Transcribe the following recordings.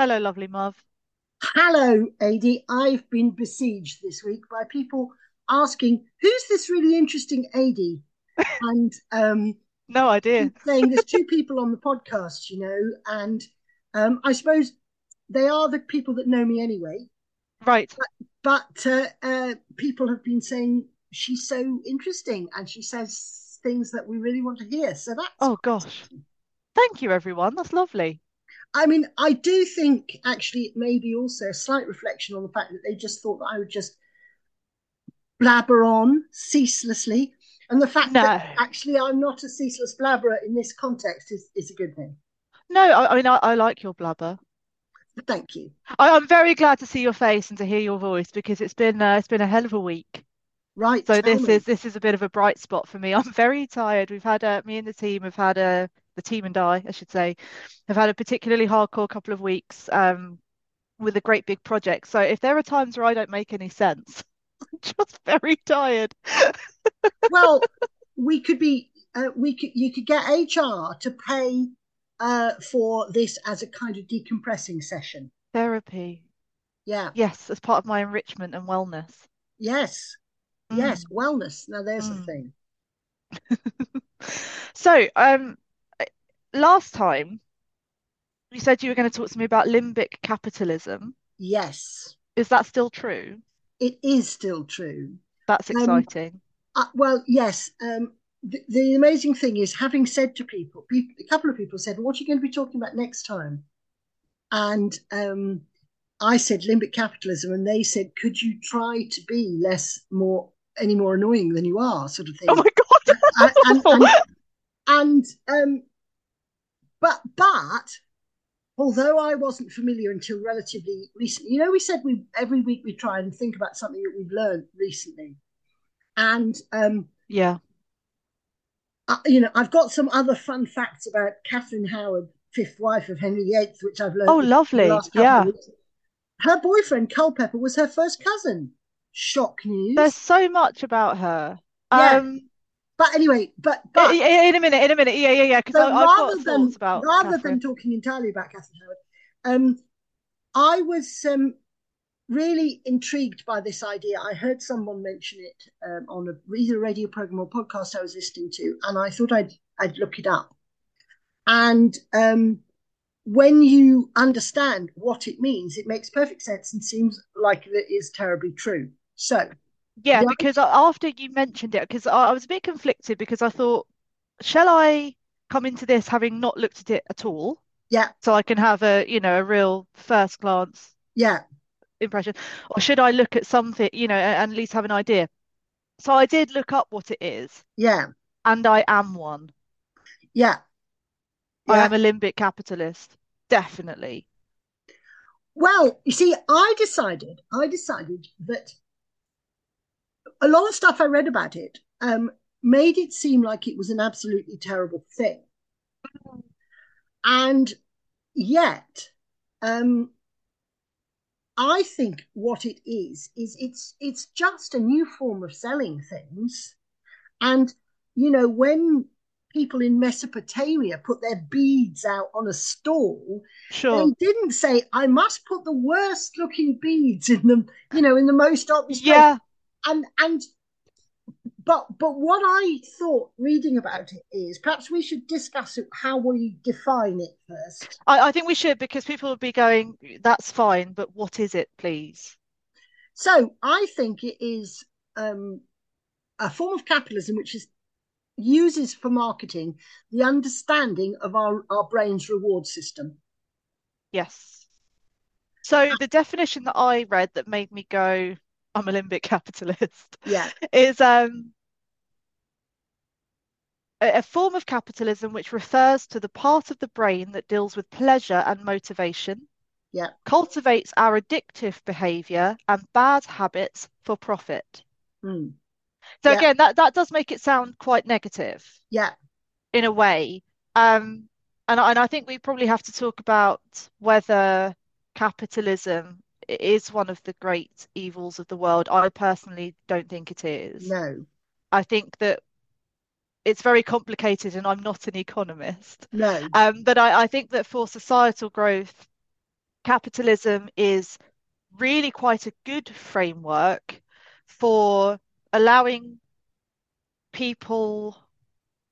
Hello, lovely Marv. Hello, Adi. I've been besieged this week by people asking, who's this really interesting Adi? And um, No idea. saying there's two people on the podcast, you know, and um, I suppose they are the people that know me anyway. Right. But uh, uh, people have been saying she's so interesting and she says things that we really want to hear. So that's Oh gosh. Thank you, everyone. That's lovely. I mean, I do think actually it may be also a slight reflection on the fact that they just thought that I would just blabber on ceaselessly. And the fact No. that actually I'm not a ceaseless blabberer in this context is, is a good thing. No, I, I mean I, I like your blubber. Thank you. I, I'm very glad to see your face and to hear your voice because it's been uh, it's been a hell of a week. Right. So this me. is this is a bit of a bright spot for me. I'm very tired. We've had uh, me and the team have had a the team and I, I should say, have had a particularly hardcore couple of weeks um with a great big project. So if there are times where I don't make any sense, I'm just very tired. Well, we could be, uh, we could, you could get HR to pay uh, for this as a kind of decompressing session. Therapy. Yeah. Yes, as part of my enrichment and wellness. Yes. Yes. Mm, Wellness. Now there's the mm. thing. So, um, last time you said you were going to talk to me about limbic capitalism. Yes. Is that still true? It is still true. That's Um, exciting. Uh, well, yes. Um, the, the amazing thing is, having said to people, people, a couple of people said, "What are you going to be talking about next time?" And um, I said limbic capitalism, and they said, "Could you try to be less, more, any more annoying than you are?" Sort of thing. Oh my God, And and and, and um, but but although I wasn't familiar until relatively recently, you know, we said we every week we try and think about something that we've learned recently, and um, Yeah. uh, you know, I've got some other fun facts about Catherine Howard, fifth wife of Henry VIII, which I've learned Oh, lovely. Yeah. Her boyfriend, Culpeper, was her first cousin. Shock news. There's so much about her. Yeah, Um, but anyway, but but i- in a minute, in a minute. Yeah, yeah, yeah. Because so rather than about rather than talking entirely about Catherine Howard, um, I was um, really intrigued by this idea. I heard someone mention it um, on a either a radio program or podcast I was listening to, and I thought I'd I'd look it up. And um, when you understand what it means, it makes perfect sense and seems like it is terribly true. So, Yeah, the, because a- after you mentioned it, because I, I was a bit conflicted because I thought, shall I come into this having not looked at it at all, yeah, so I can have a, you know, a real first glance yeah, impression, or should I look at something, you know, and, and at least have an idea? So I did look up what it is, yeah, and I am one. yeah, I yeah. am a limbic capitalist, definitely. Well, you see, I decided, I decided that a lot of stuff I read about it um, made it seem like it was an absolutely terrible thing. And yet, um, I think what it is is it's it's just a new form of selling things. And you know, when people in Mesopotamia put their beads out on a stall, sure. they didn't say, "I must put the worst looking beads in them," you know, in the most obvious place. And and but but what I thought reading about it is perhaps we should discuss it, how we define it first. I, I think we should because people would be going, that's fine, but what is it, please? So I think it is um, a form of capitalism which is uses for marketing the understanding of our, our brain's reward system. Yes. So the definition that I read that made me go, I'm a limbic capitalist, Yeah, is um, a, form of capitalism which refers to the part of the brain that deals with pleasure and motivation, yeah, cultivates our addictive behavior and bad habits for profit. mm, So yeah, again, that, that does make it sound quite negative. Yeah, in a way. Um, and, and I think we probably have to talk about whether capitalism i- is one of the great evils of the world. I personally don't think it is. no, I think that it's very complicated, and I'm not an economist. no, Um, but I, I think that for societal growth capitalism is really quite a good framework for allowing people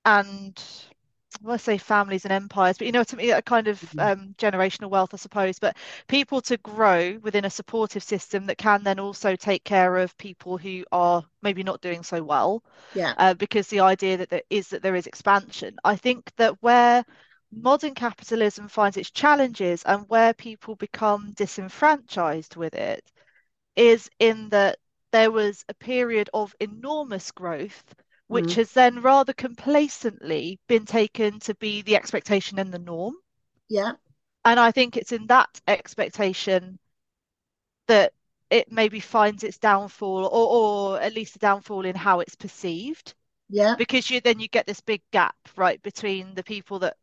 and I to say families and empires, but you know, to me, a kind of Mhm. um, generational wealth, I suppose, but people to grow within a supportive system that can then also take care of people who are maybe not doing so well, Yeah. uh, because the idea that there is that there is expansion. I think that where modern capitalism finds its challenges and where people become disenfranchised with it is in that there was a period of enormous growth, which Mm. has then rather complacently been taken to be the expectation and the norm. Yeah. And I think it's in that expectation that it maybe finds its downfall, or, or at least a downfall in how it's perceived, Yeah. because you then you get this big gap, right, between the people that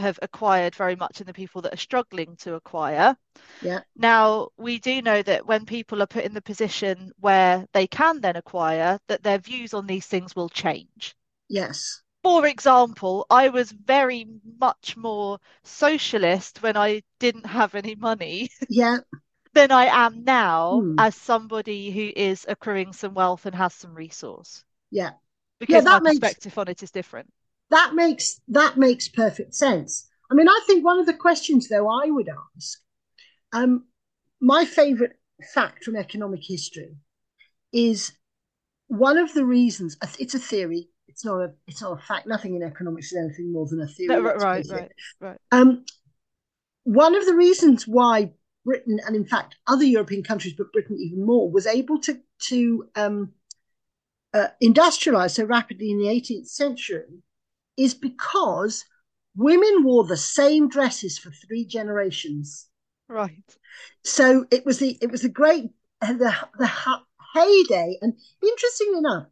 have acquired very much and the people that are struggling to acquire. Yeah. Now, we do know that when people are put in the position where they can then acquire, that their views on these things will change. Yes. For example, I was very much more socialist when I didn't have any money Yeah. than I am now Hmm. as somebody who is accruing some wealth and has some resource, Yeah. because my that makes- perspective on it is different. That makes that makes perfect sense. I mean, I think one of the questions though I would ask, um, my favorite fact from economic history is one of the reasons it's a theory. It's not a it's not a fact. Nothing in economics is anything more than a theory. No, right, right, right. Um, one of the reasons why Britain, and in fact other European countries, but Britain even more, was able to to um, uh, industrialize so rapidly in the 18th century is because women wore the same dresses for three generations. Right. So it was the it was the great uh, the the heyday, and interestingly enough,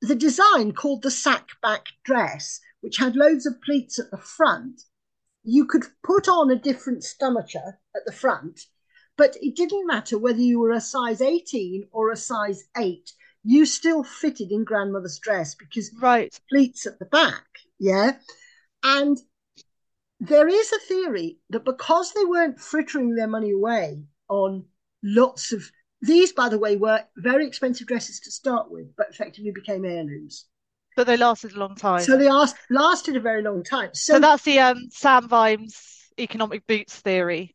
the design called the sack back dress, which had loads of pleats at the front, you could put on a different stomacher at the front, but it didn't matter whether you were a size 18 or a size 8. You still fitted in grandmother's dress because Right. pleats at the back. Yeah. And there is a theory that because they weren't frittering their money away on lots of these, by the way, were very expensive dresses to start with, but effectively became heirlooms. But they lasted a long time. So they asked, lasted a very long time. So, So that's the um Sam Vimes economic boots theory,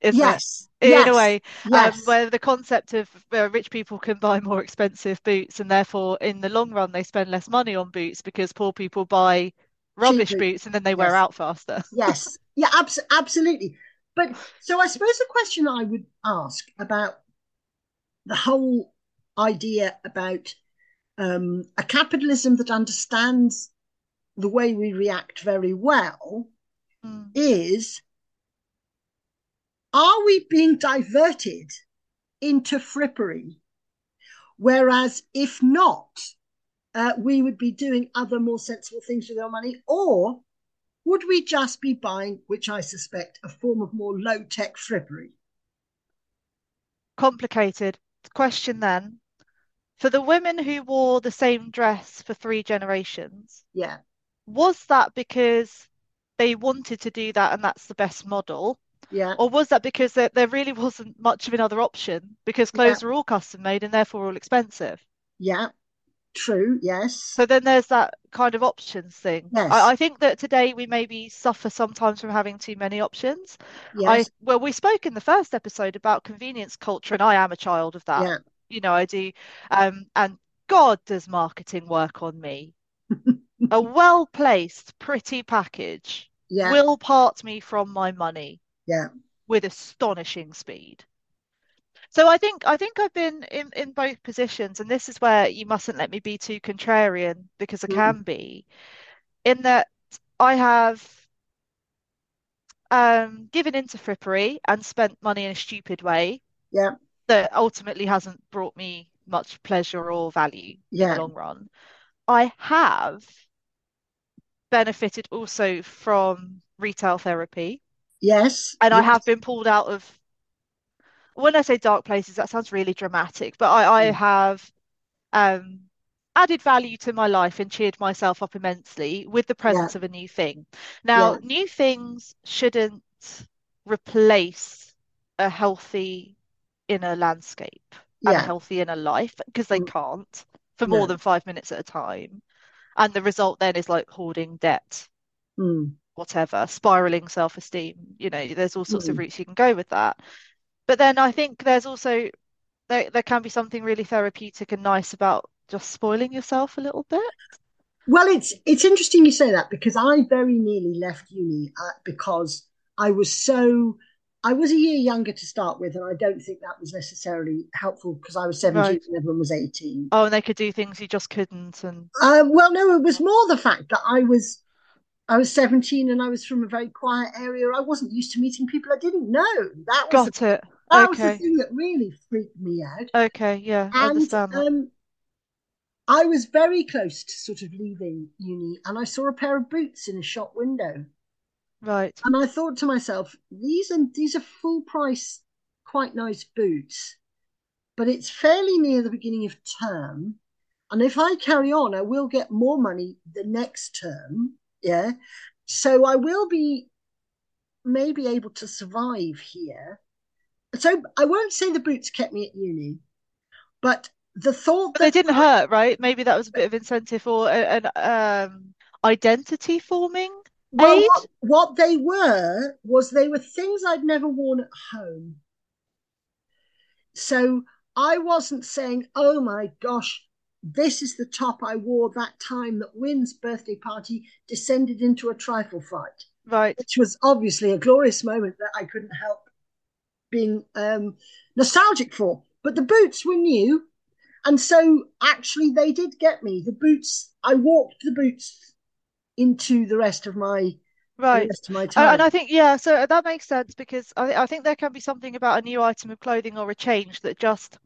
isn't yes, it? In yes, a way, um, where the concept of uh, rich people can buy more expensive boots, and therefore, in the long run, they spend less money on boots because poor people buy rubbish boots and then they wear out faster. yes, yeah, abs- absolutely. But so I suppose the question I would ask about the whole idea about um, a capitalism that understands the way we react very well Mm. is are we being diverted into frippery? Whereas if not, uh, we would be doing other more sensible things with our money, or would we just be buying, which I suspect, a form of more low tech frippery? Complicated question then. For the women who wore the same dress for three generations, Yeah, was that because they wanted to do that and that's the best model? Yeah, Or was that because there, there really wasn't much of another option because clothes are all custom made and therefore all expensive? yeah. True, yes. So then there's that kind of options thing. Yes. I, I think that today we maybe suffer sometimes from having too many options. Yes. I well, we spoke in the first episode about convenience culture, and I am a child of that. yeah, You know, I do. Um, and God, does marketing work on me? A well-placed, pretty package yeah, will part me from my money yeah, with astonishing speed. So I think I think I've been in, in both positions, and this is where you mustn't let me be too contrarian because I Mm. can be, in that I have um, given into frippery and spent money in a stupid way yeah, that ultimately hasn't brought me much pleasure or value in yeah, the long run. I have benefited also from retail therapy, yes, and I have been pulled out of when I say dark places, that sounds really dramatic, but I, I Mm. have um, added value to my life and cheered myself up immensely with the yeah, presence of a new thing. Now, yeah, new things shouldn't replace a healthy inner landscape and a healthy inner life because they Mm, can't for more than five minutes at a time. And the result then is like hoarding debt, Mm, whatever, spiraling self-esteem. You know, there's all sorts of mm. routes you can go with that. But then I think there's also there there can be something really therapeutic and nice about just spoiling yourself a little bit. Well, it's it's interesting you say that because I very nearly left uni uh, because I was so I was a year younger to start with, and I don't think that was necessarily helpful because I was 17 Right. and everyone was 18. Oh, and they could do things you just couldn't, and Um, well, no, it was more the fact that I was I was 17 and I was from a very quiet area. I wasn't used to meeting people I didn't know. That was the, got it. that was the thing that really freaked me out. Okay, yeah, I understand that. um, I was very close to sort of leaving uni, and I saw a pair of boots in a shop window, Right. and I thought to myself, these are these are full price, quite nice boots, but it's fairly near the beginning of term, and if I carry on, I will get more money the next term. Yeah, so I will be maybe able to survive here. So I won't say the boots kept me at uni, but the thought But they didn't hurt, right? Maybe that was a bit of incentive or an um identity forming Well, aid. what what they were was they were things I'd never worn at home. So I wasn't saying, "Oh my gosh, this is the top I wore that time that Wynn's birthday party descended into a trifle fight," Right. which was obviously a glorious moment that I couldn't help being um, nostalgic for. But the boots were new, and so actually they did get me. The boots, I walked the boots into the rest of my Right. my Uh, And. I think, yeah, so that makes sense because I, I think there can be something about a new item of clothing or a change that just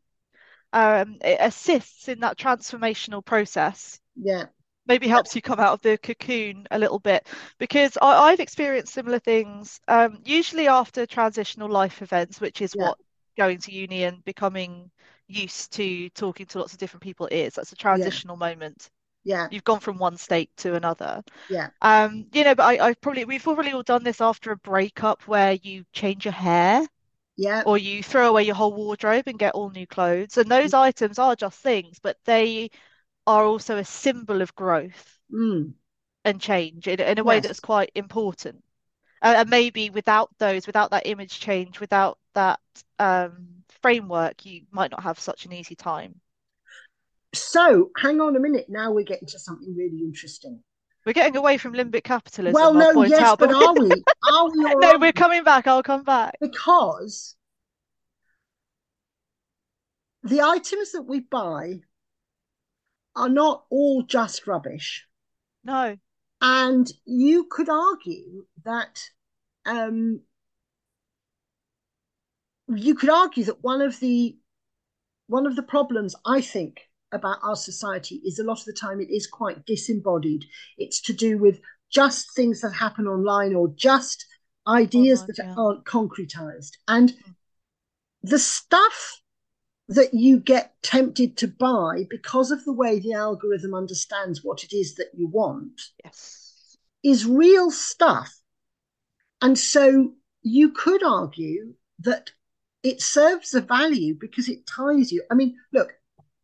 um, it assists in that transformational process. Yeah, Maybe helps you come out of the cocoon a little bit because I, I've experienced similar things, um, usually after transitional life events, which is yeah, what going to uni and becoming used to talking to lots of different people is. That's a yeah, transitional moment. yeah, You've gone from one state to another. yeah, Um, you know, but I, I probably we've probably all done this after a breakup where you change your hair yeah, or you throw away your whole wardrobe and get all new clothes. And those items are just things, but they are also a symbol of growth mm, and change in, in a way that's quite important. Uh, and maybe without those, without that image change, without that um, framework, you might not have such an easy time. So hang on a minute. Now we're getting to something really interesting. We're getting away from limbic capitalism, I'll no, point yes, out, but but are we? Are we no, we're coming back. I'll come back. Because the items that we buy are not all just rubbish. No, And you could argue that um, you could argue that one of the one of the problems I think about our society is a lot of the time it is quite disembodied. It's to do with just things that happen online or just ideas that yeah. aren't concretized. And Mm. the stuff that you get tempted to buy because of the way the algorithm understands what it is that you want Yes. is real stuff. And so you could argue that it serves a value because it ties you. I mean, look,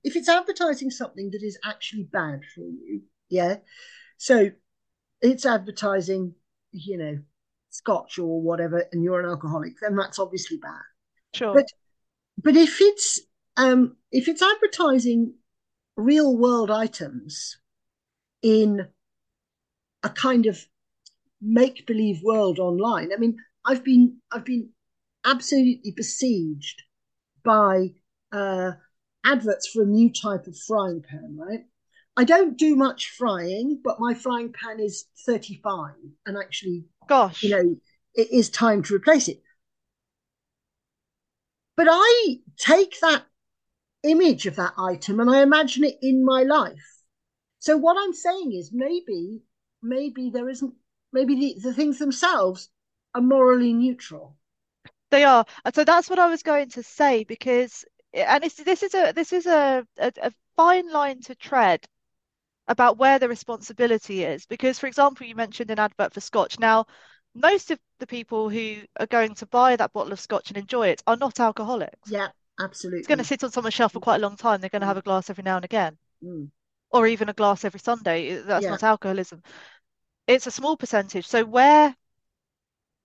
if it's advertising something that is actually bad for you, yeah. So it's advertising, you know, scotch or whatever, and you're an alcoholic, then that's obviously bad. Sure. But but if it's um if it's advertising real world items in a kind of make believe world online, I mean, I've been I've been absolutely besieged by uh, adverts for a new type of frying pan, right? I don't do much frying, but my frying pan is 35 and actually, gosh, you know, it is time to replace it. But I take that image of that item and I imagine it in my life. So what I'm saying is maybe, maybe there isn't, maybe the, the things themselves are morally neutral. They are. And so that's what I was going to say because and it's, this is a this is a, a, a fine line to tread about where the responsibility is. Because, for example, you mentioned an advert for Scotch. Now, most of the people who are going to buy that bottle of scotch and enjoy it are not alcoholics. Yeah, absolutely. It's going to sit on someone's shelf for quite a long time. They're going to have a glass every now and again, mm. or even a glass every Sunday. That's Yeah. not alcoholism. It's a small percentage. So where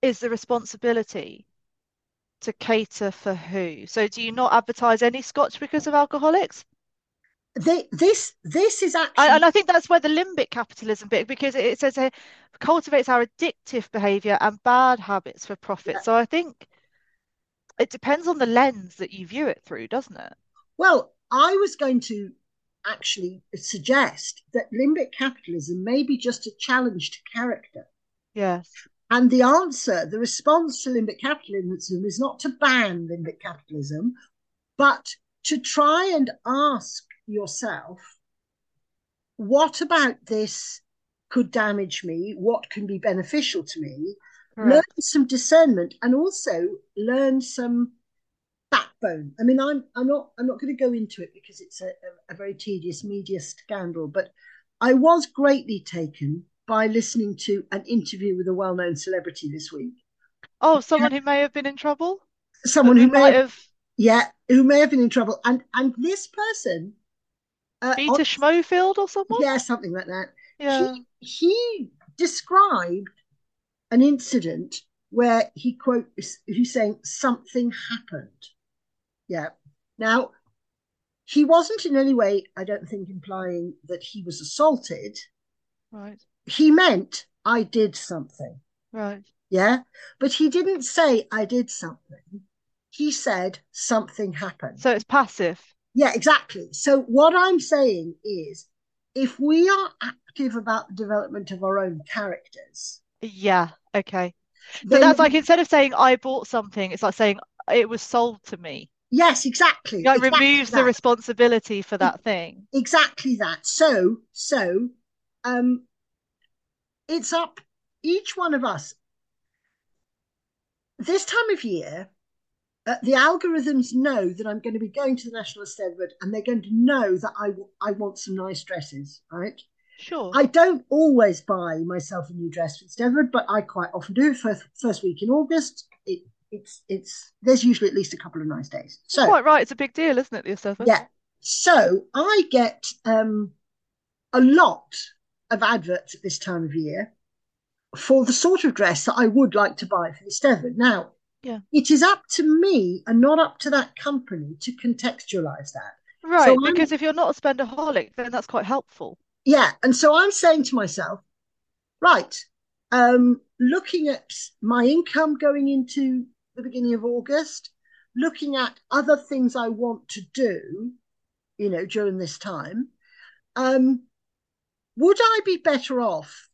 is the responsibility to cater for who? So do you not advertise any scotch because of alcoholics? They, this this is actually and I think that's where the limbic capitalism bit, because it, says it cultivates our addictive behavior and bad habits for yeah. profit. So I think it depends on the lens that you view it through, doesn't it? Well, I was going to actually suggest that limbic capitalism may be just a challenge to character. Yes. And the answer, the response to limbic capitalism is not to ban limbic capitalism, but to try and ask yourself, what about this could damage me? What can be beneficial to me? Learn some discernment and also learn some backbone. I mean, I'm I'm not I'm not going to go into it because it's a, a, a very tedious media scandal, but I was greatly taken by listening to an interview with a well-known celebrity this week. Oh, someone who may have been in trouble, Someone who who may might have, have yeah, who may have been in trouble, and and this person, uh, on, Peter Schmofield or someone? yeah, something like that. Yeah. He he described an incident where he quote he's saying something happened. Yeah. Now he wasn't in any way, I don't think, implying that he was assaulted. Right. He meant I did something. Right. Yeah. But he didn't say I did something. He said something happened. So it's passive. Yeah, exactly. So what I'm saying is if we are active about the development of our own characters, Yeah. Okay. So then that's like instead of saying I bought something, it's like saying it was sold to me. yes, exactly. Like exactly removes the responsibility for that thing. exactly that. So, so, um, it's up each one of us. This time of year, uh, the algorithms know that I'm going to be going to the National Estate and they're going to know that I I want some nice dresses, right? Sure. I don't always buy myself a new dress for Steddfod, but I quite often do. First first week in August, it, it's it's there's usually at least a couple of nice days. So Quite right. It's a big deal, isn't it, the Eisteddfod? yeah, so I get um, a lot of adverts at this time of year for the sort of dress that I would like to buy for this Steddfod. Now, Yeah. it is up to me and not up to that company to contextualize that. Right. So Because if you're not a spendaholic, then that's quite helpful. Yeah, and so I'm saying to myself, right, um, looking at my income going into the beginning of August, looking at other things I want to do, you know, during this time, um, would I be better off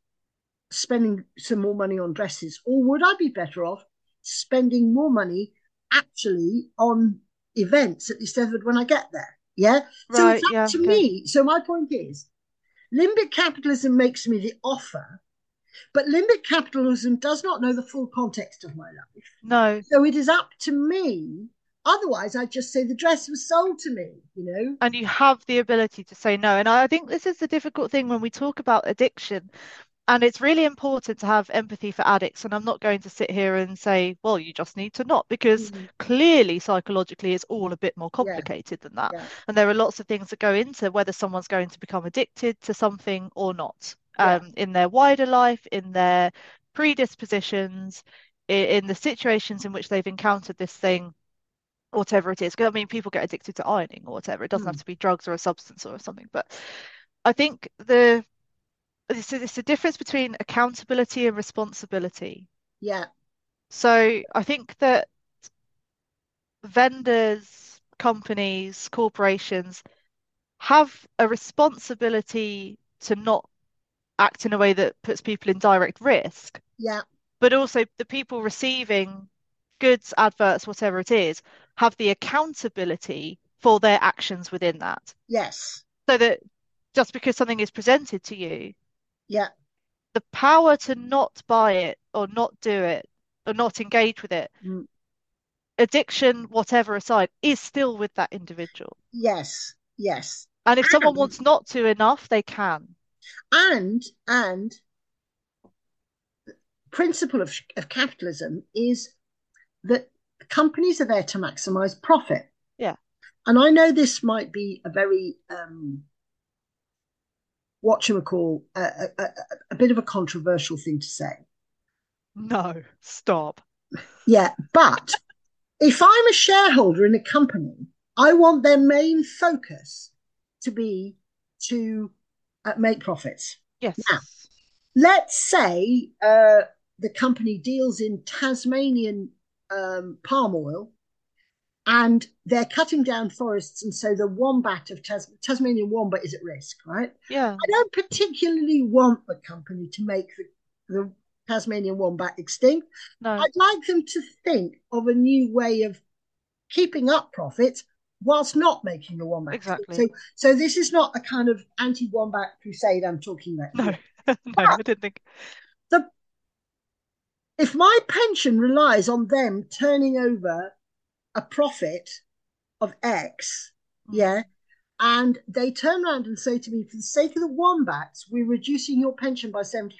spending some more money on dresses, or would I be better off spending more money actually on events at the Steddfod when I get there? Yeah. So it's up Yeah. to okay. me. So my point is, limbic capitalism makes me the offer, but limbic capitalism does not know the full context of my life. No. So it is up to me. Otherwise, I'd just say the dress was sold to me, you know? And you have the ability to say no. And I think this is the difficult thing when we talk about addiction. And it's really important to have empathy for addicts. And I'm not going to sit here and say, well, you just need to not, because Mm, clearly psychologically it's all a bit more yeah, complicated than that. yeah, And there are lots of things that go into whether someone's going to become addicted to something or not, yeah, um, in their wider life, in their predispositions, i- in the situations in which they've encountered this thing, whatever it is. 'Cause, I mean, people get addicted to ironing or whatever. It doesn't have mm, to be drugs or a substance or something. But I think the it's, it's a difference between accountability and responsibility. yeah, So I think that vendors, companies, corporations have a responsibility to not act in a way that puts people in direct risk, yeah, but also the people receiving goods, adverts, whatever it is, have the accountability for their actions within that. yes, So that just because something is presented to you, yeah, the power to not buy it or not do it or not engage with it, mm, addiction, whatever aside, is still with that individual. yes, yes. And if someone wants not to enough, they can. and and principle of, of capitalism is that companies are there to maximize profit. Yeah. And I know this might be a very um, what you call a, a, a, bit of a controversial thing to say. No, stop. Yeah, but if I'm a shareholder in a company, I want their main focus to be to uh, make profits. Yes. Now, let's say uh, the company deals in Tasmanian um, palm oil and they're cutting down forests, and so the wombat of Tas- Tasmanian wombat is at risk, right? Yeah. I don't particularly want the company to make the, the Tasmanian wombat extinct. No. I'd like them to think of a new way of keeping up profits whilst not making the wombat. Exactly. So, so this is not a kind of anti-wombat crusade I'm talking about. No, no, I didn't think. The if my pension relies on them turning over a profit of X, mm. yeah, and they turn around and say to me, for the sake of the wombats, we're reducing your pension by 75%.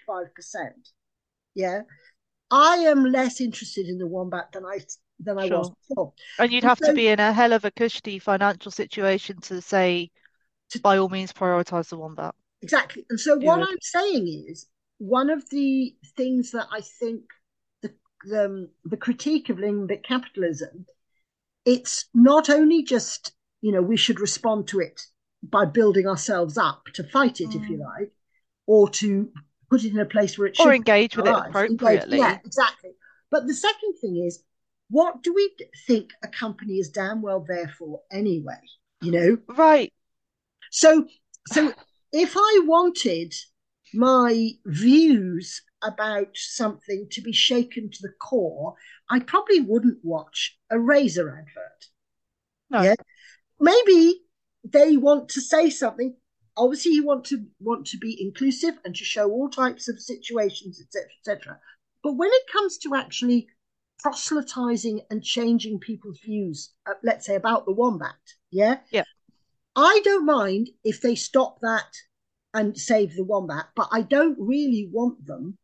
Yeah. I am less interested in the wombat than I than I was before. And you'd have so, to be in a hell of a cushy financial situation to say, to, by all means, prioritize the wombat. Exactly. And so, what I'm saying is, one of the things that I think the the, the critique of limbic capitalism, it's not only just you know we should respond to it by building ourselves up to fight it, mm. if you mm. like, or to put it in a place where it should or engage with it appropriately. Engage. Yeah, exactly. But the second thing is what do we think a company is damn well there for anyway? You know, right? So, so if I wanted my views about something to be shaken to the core, I probably wouldn't watch a razor advert. No. Yeah, maybe they want to say something. Obviously, you want to want to be inclusive and to show all types of situations, etc., etc. But when it comes to actually proselytizing and changing people's views, uh, let's say about the wombat. Yeah. Yeah. I don't mind if they stop that and save the wombat, but I don't really want them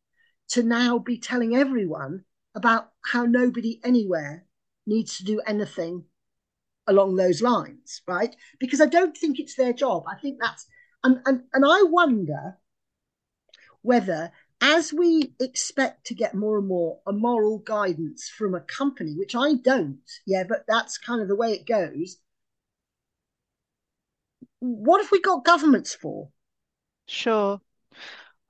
to now be telling everyone about how nobody anywhere needs to do anything along those lines, right? Because I don't think it's their job. I think that's and and, and I wonder whether as we expect to get more and more a moral guidance from a company, which I don't, yeah, but that's kind of the way it goes. What have we got governments for? Sure.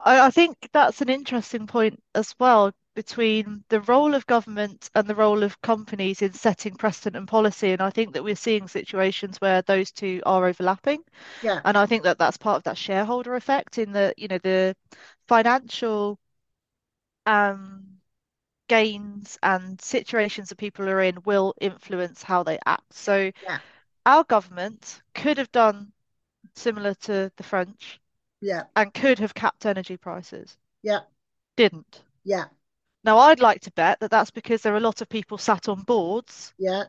I, I think that's an interesting point as well between the role of government and the role of companies in setting precedent and policy. And I think that we're seeing situations where those two are overlapping. Yeah. And I think that that's part of that shareholder effect in the, you know, the financial um, gains and situations that people are in will influence how they act. So yeah. our government could have done similar to the French. Yeah. And could have capped energy prices. Yeah. Didn't. Yeah. Now, I'd like to bet that that's because there are a lot of people sat on boards yeah.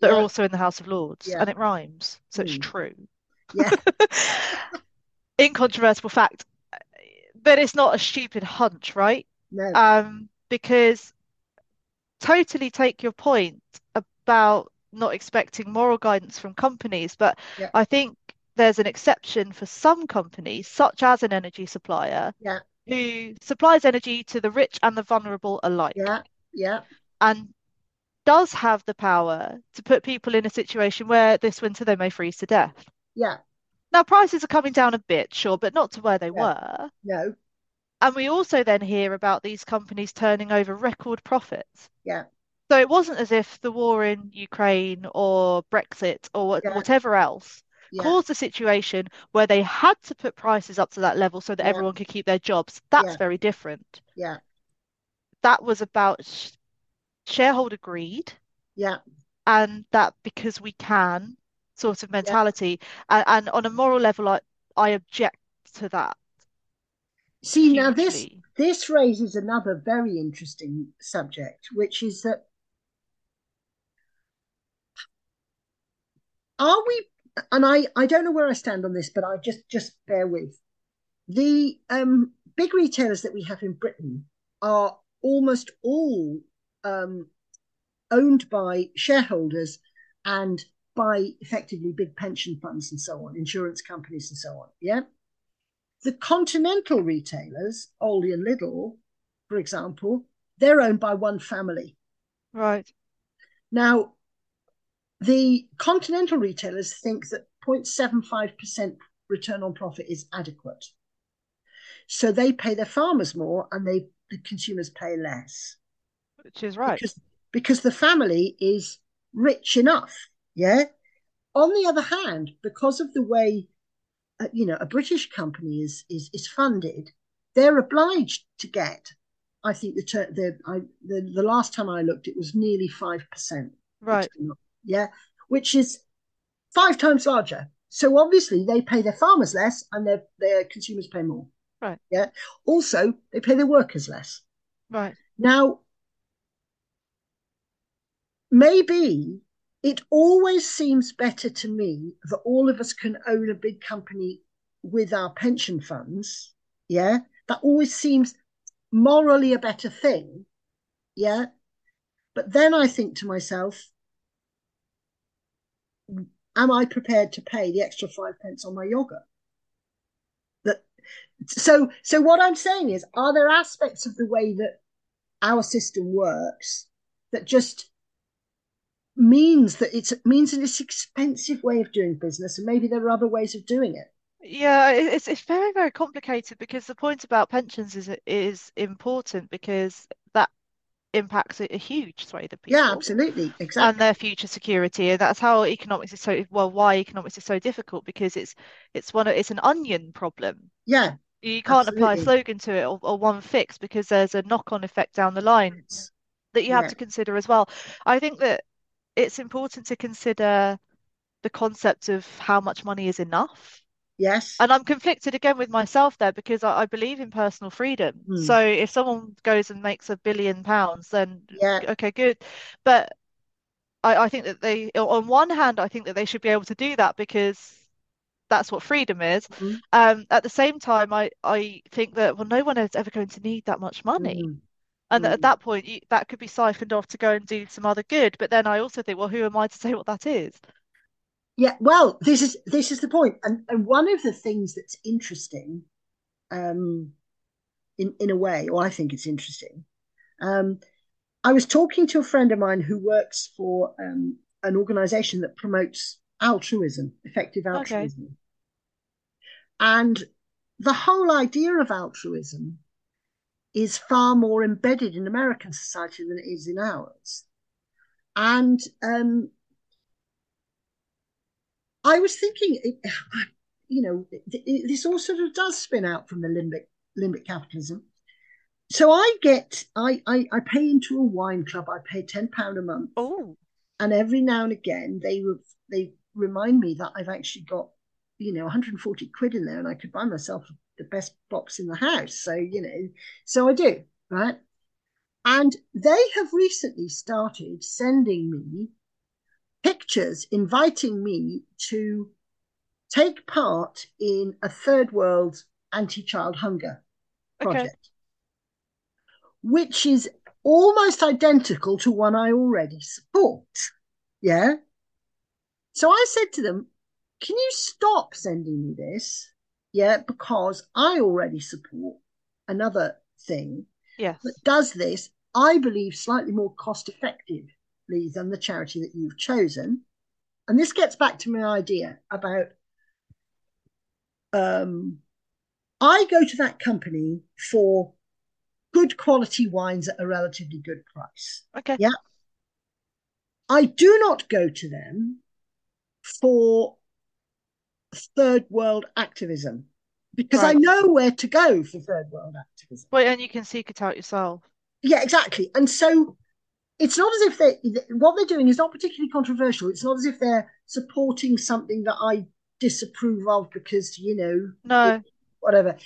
that yeah. are also in the House of Lords, yeah. and it rhymes, so mm. it's Hmm. true. Yeah. Incontrovertible fact, but it's not a stupid hunch, right? No. Um, because totally take your point about not expecting moral guidance from companies, but yeah. I think there's an exception for some companies, such as an energy supplier, yeah who supplies energy to the rich and the vulnerable alike. Yeah, yeah. And does have the power to put people in a situation where this winter they may freeze to death. Yeah. Now prices are coming down a bit, sure, but not to where they yeah. were. No. And we also then hear about these companies turning over record profits. Yeah. So it wasn't as if the war in Ukraine or Brexit or yeah. whatever else yeah. caused a situation where they had to put prices up to that level so that yeah. everyone could keep their jobs. That's very different. Yeah. That was about sh- shareholder greed. Yeah. And that because we can sort of mentality. And, and on a moral level, I, I object to that. See, hugely. now this this raises another very interesting subject, which is that are we and I, I don't know where I stand on this, but I just just bear with. The um, big retailers that we have in Britain are almost all um, owned by shareholders and by effectively big pension funds and so on, insurance companies and so on. Yeah. The continental retailers, Aldi and Lidl, for example, they're owned by one family. Right. Now, the continental retailers think that 0.75% return on profit is adequate. So they pay their farmers more and they the consumers pay less. Which is right. Because, because the family is rich enough. Yeah. On the other hand, because of the way uh, you know a British company is is is funded, they're obliged to get. I think the the I, the, the last time I looked, it was nearly five percent. Right. Yeah, which is five times larger. So obviously they pay their farmers less, and their their consumers pay more. Right. Yeah. Also, they pay their workers less. Right. Now, maybe it always seems better to me that all of us can own a big company with our pension funds. Yeah. That always seems morally a better thing. Yeah. But then I think to myself, am I prepared to pay the extra five pence on my yogurt? That so so what I'm saying is, are there aspects of the way that our system works that just means that it's means that it's expensive way of doing business and maybe there are other ways of doing it yeah it's it's very very complicated because the point about pensions is is important because impacts a, a huge swathe of people yeah absolutely exactly and their future security and that's how economics is so well why economics is so difficult because it's it's one of, it's an onion problem yeah you can't absolutely. apply a slogan to it or, or, one fix because there's a knock-on effect down the line that you have yeah. to consider as well i think that it's important to consider the concept of how much money is enough. Yes. And I'm conflicted again with myself there because I, I believe in personal freedom. Mm. So if someone goes and makes a billion pounds, then yeah. okay, good. But I, I think that they, on one hand, I think that they should be able to do that because that's what freedom is. Mm. Um, at the same time, I, I think that well, no one is ever going to need that much money. Mm. And at that point, you, that could be siphoned off to go and do some other good. But then I also think, well, who am I to say what that is? Yeah, well, this is this is the point, and and one of the things that's interesting, um, in in a way, or I think it's interesting. Um, I was talking to a friend of mine who works for um, an organisation that promotes altruism, effective altruism, okay. and the whole idea of altruism is far more embedded in American society than it is in ours. And um, I was thinking, you know, this all sort of does spin out from the limbic limbic capitalism. So I get, I, I, I pay into a wine club. I pay ten pound a month. Oh, and every now and again they they remind me that I've actually got, you know, 140 quid in there, and I could buy myself the best box in the house. So, you know, so I do, right? And they have recently started sending me pictures inviting me to take part in a third world anti child hunger project, okay. which is almost identical to one I already support. Yeah. So I said to them, Can you stop sending me this? yeah, because I already support another thing yes. that does this, I believe, slightly more cost effectively than the charity that you've chosen. And this gets back to my idea about um, I go to that company for good quality wines at a relatively good price. Okay. Yeah. I do not go to them for third world activism because right. I know where to go for third world activism. Well, and you can seek it out yourself. Yeah, exactly. And so it's not as if they what they're doing is not particularly controversial. It's not as if they're supporting something that I disapprove of because you know no whatever.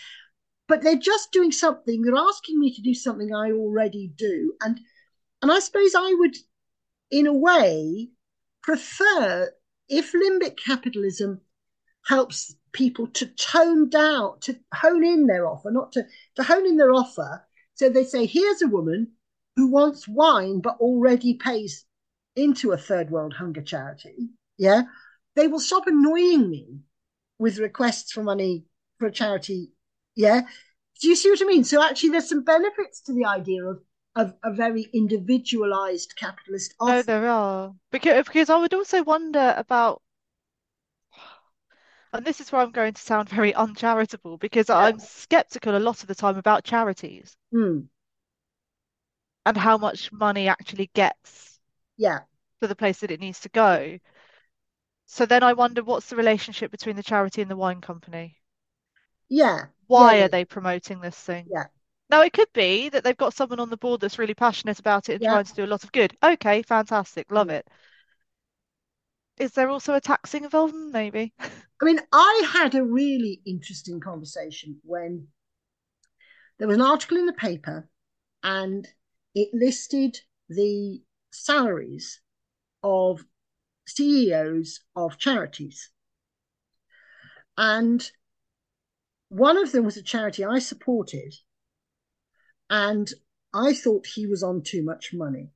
But they're just doing something. They're asking me to do something I already do, and and I suppose I would, in a way, prefer if limbic capitalism helps people to tone down, to hone in their offer, not to, to hone in their offer So they say, here's a woman who wants wine but already pays into a third world hunger charity. Yeah. They will stop annoying me with requests for money for a charity. Yeah. Do you see what I mean? So actually, there's some benefits to the idea of of a very individualized capitalist offer. No, there are. Because because I would also wonder about and this is where I'm going to sound very uncharitable because Yeah. I'm skeptical a lot of the time about charities Hmm. And how much money actually gets Yeah. to the place that it needs to go. So then I wonder what's the relationship between the charity and the wine company? Yeah. Why Yeah. are they promoting this thing? Yeah. Now, it could be that they've got someone on the board that's really passionate about it and Yeah. trying to do a lot of good. Okay, fantastic. Love Hmm. it. Is there also a taxing involvement? Maybe. I mean, I had a really interesting conversation when there was an article in the paper and it listed the salaries of CEOs of charities. And one of them was a charity I supported, and I thought he was on too much money.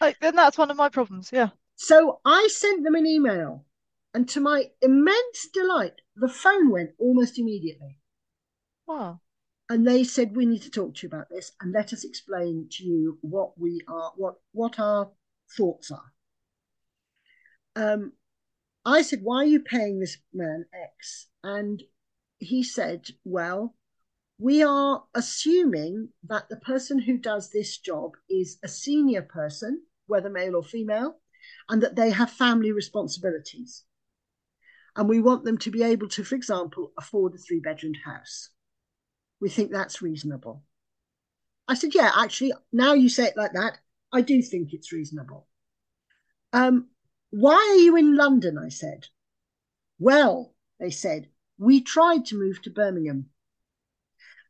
Like, then that's one of my problems. Yeah. So I sent them an email, and to my immense delight, the phone went almost immediately. Wow. And they said, We need to talk to you about this and let us explain to you what we are, what, what our thoughts are. Um, I said, Why are you paying this man X? And he said, Well, we are assuming that the person who does this job is a senior person, whether male or female, and that they have family responsibilities. And we want them to be able to, for example, afford a three bedroomed house. We think that's reasonable. I said, Yeah, actually, now you say it like that, I do think it's reasonable. Um, why are you in London? I said. Well, they said, we tried to move to Birmingham.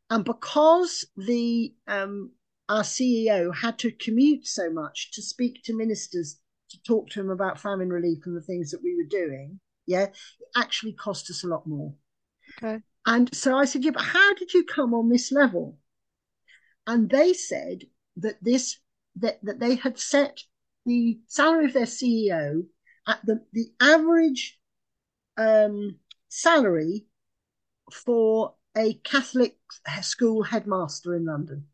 And because the um, our CEO had to commute so much to speak to ministers to talk to them about famine relief and the things that we were doing, yeah, it actually cost us a lot more. Okay. And so I said, yeah, but how did you come on this level? And they said that this that, that they had set the salary of their CEO at the, the average um, salary for a Catholic school headmaster in London.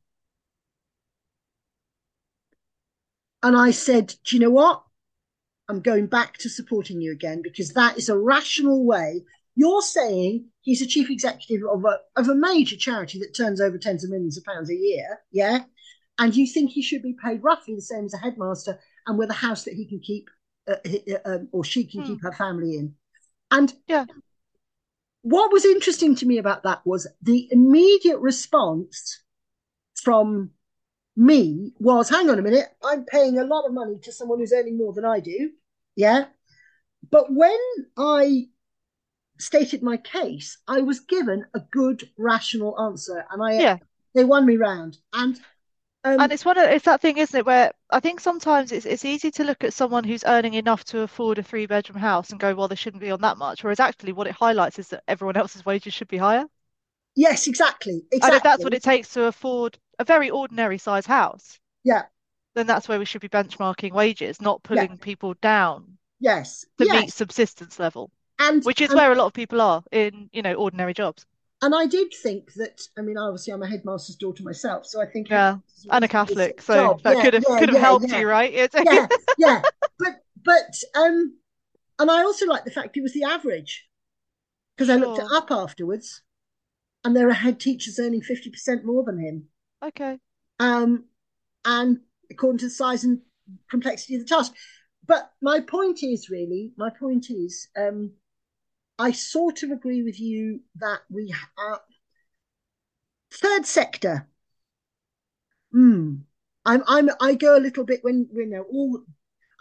And I said, Do you know what? I'm going back to supporting you again because that is a rational way. You're saying he's a chief executive of a, of a major charity that turns over tens of millions of pounds a year, yeah? And you think he should be paid roughly the same as a headmaster and with a house that he can keep uh, um, or she can Hmm. keep her family in. And Yeah. what was interesting to me about that was the immediate response from me was hang on a minute, I'm paying a lot of money to someone who's earning more than I do. Yeah. But when I stated my case, I was given a good, rational answer, and I Yeah. they won me round. And um, And it's one of it's that thing, isn't it, where I think sometimes it's it's easy to look at someone who's earning enough to afford a three bedroom house and go, well, they shouldn't be on that much. Whereas actually what it highlights is that everyone else's wages should be higher. yes, exactly, And if that's what it takes to afford a very ordinary size house, Yeah. then that's where we should be benchmarking wages, not Yeah. pulling people down Yes. to meet subsistence level, And which is and where a lot of people are in, you know, ordinary jobs. and I did think that. I mean, obviously, I'm a headmaster's daughter myself, so I think Yeah. And a Catholic, so job. that Yeah, could have yeah, could have yeah, helped you, right? Yeah, yeah. But but um, and I also like the fact it was the average because I looked it up afterwards, and there are head teachers earning fifty percent more than him. Okay. Um, and according to the size and complexity of the task. But my point is really, my point is, um, I sort of agree with you that we are third sector. Hmm. I'm I'm I go a little bit when you know all.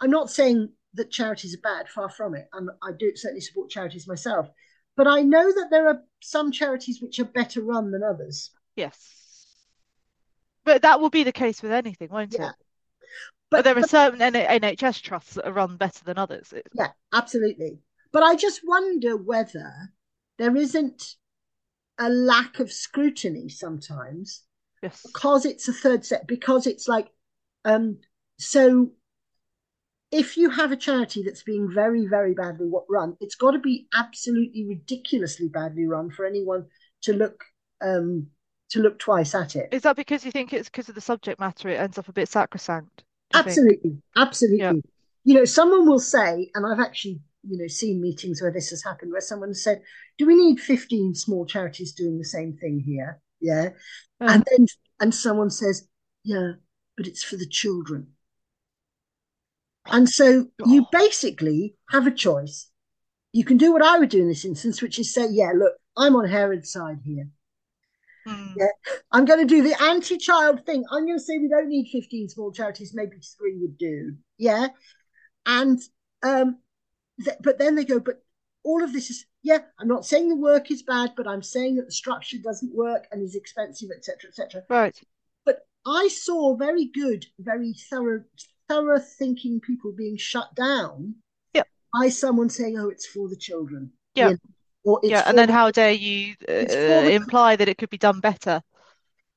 I'm not saying that charities are bad, far from it, and I do certainly support charities myself. But I know that there are some charities which are better run than others. Yes. But that will be the case with anything, won't Yeah. it? But, But there are but certain NHS trusts that are run better than others. Yeah, absolutely. But I just wonder whether there isn't a lack of scrutiny sometimes Yes. because it's a third set, because it's like, um, so if you have a charity that's being very, very badly run, it's got to be absolutely ridiculously badly run for anyone to look um, to look twice at it. Is that because you think it's because of the subject matter? It ends up a bit sacrosanct. you think? Absolutely, absolutely. Yeah. You know, someone will say, and I've actually, you know, seen meetings where this has happened, where someone said, "Do we need fifteen small charities doing the same thing here?" Yeah, Yeah. and then and someone says, "Yeah, but it's for the children." And so you Oh. basically have a choice. You can do what I would do in this instance, which is say, "Yeah, look, I'm on Herod's side here. Hmm. Yeah. I'm going to do the anti-child thing. I'm going to say we don't need 15 small charities. Maybe three would do. Yeah. And um, th- but then they go, but all of this is yeah. I'm not saying the work is bad, but I'm saying that the structure doesn't work and is expensive, etc., etc. Right. But I saw very good, very thorough, thorough thinking people being shut down yeah. by someone saying, "Oh, it's for the children." Yeah. You know, or it's Yeah. And then the- how dare you uh, the- imply that it could be done better?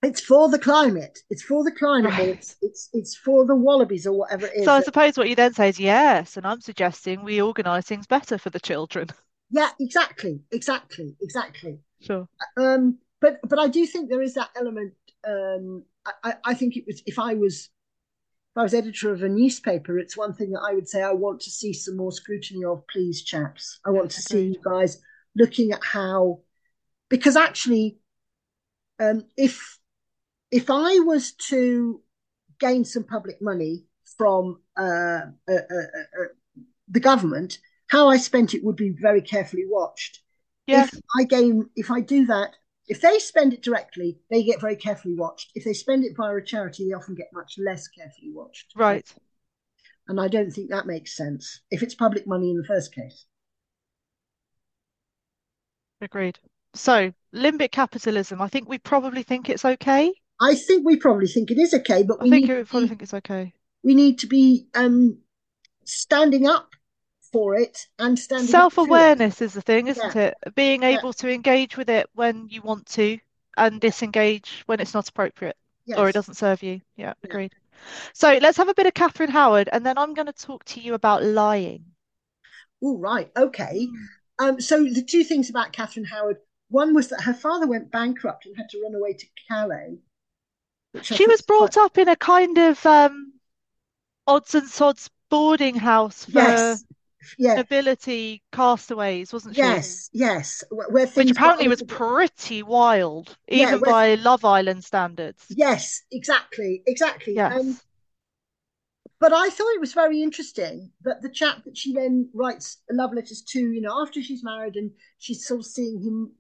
It's for the climate. It's for the climate. Right. It's it's it's for the wallabies or whatever it is. So I suppose what you then say is yes, and I'm suggesting we organise things better for the children. yeah, exactly, exactly, exactly. Sure. Um, but but I do think there is that element. Um, I, I I think it was if I was if I was editor of a newspaper, it's one thing that I would say I want to see some more scrutiny of. Please, chaps, I want to see you guys looking at how because actually, um, if if I was to gain some public money from uh, uh, uh, uh, the government, how I spent it would be very carefully watched. Yes. If I gain, if I do that, if they spend it directly, they get very carefully watched. If they spend it via a charity, they often get much less carefully watched. Right. And I don't think that makes sense if it's public money in the first case. Agreed. So limbic capitalism. I think we probably think it's okay. I think we probably think it is okay, but I we think need you to probably be, think it's okay. we need to be um, standing up for it and standing it. Self-awareness is the thing, isn't Yeah. it? Being Yeah. able to engage with it when you want to and disengage when it's not appropriate or it doesn't serve you. Yeah, Yeah. agreed. So let's have a bit of Catherine Howard, and then I'm going to talk to you about lying. All right. Okay. Um, so the two things about Catherine Howard. One was that her father went bankrupt and had to run away to Calais. She was brought up in a kind of um, odds and sods boarding house for Yes. Yeah. nobility castaways, wasn't she? Yes. Yes. Where, Which apparently was pretty wild, even by Love Island standards. Yes. Exactly. Exactly. Yes. Um, but I thought it was very interesting that the chap that she then writes love letters to, you know, after she's married and she's sort of seeing him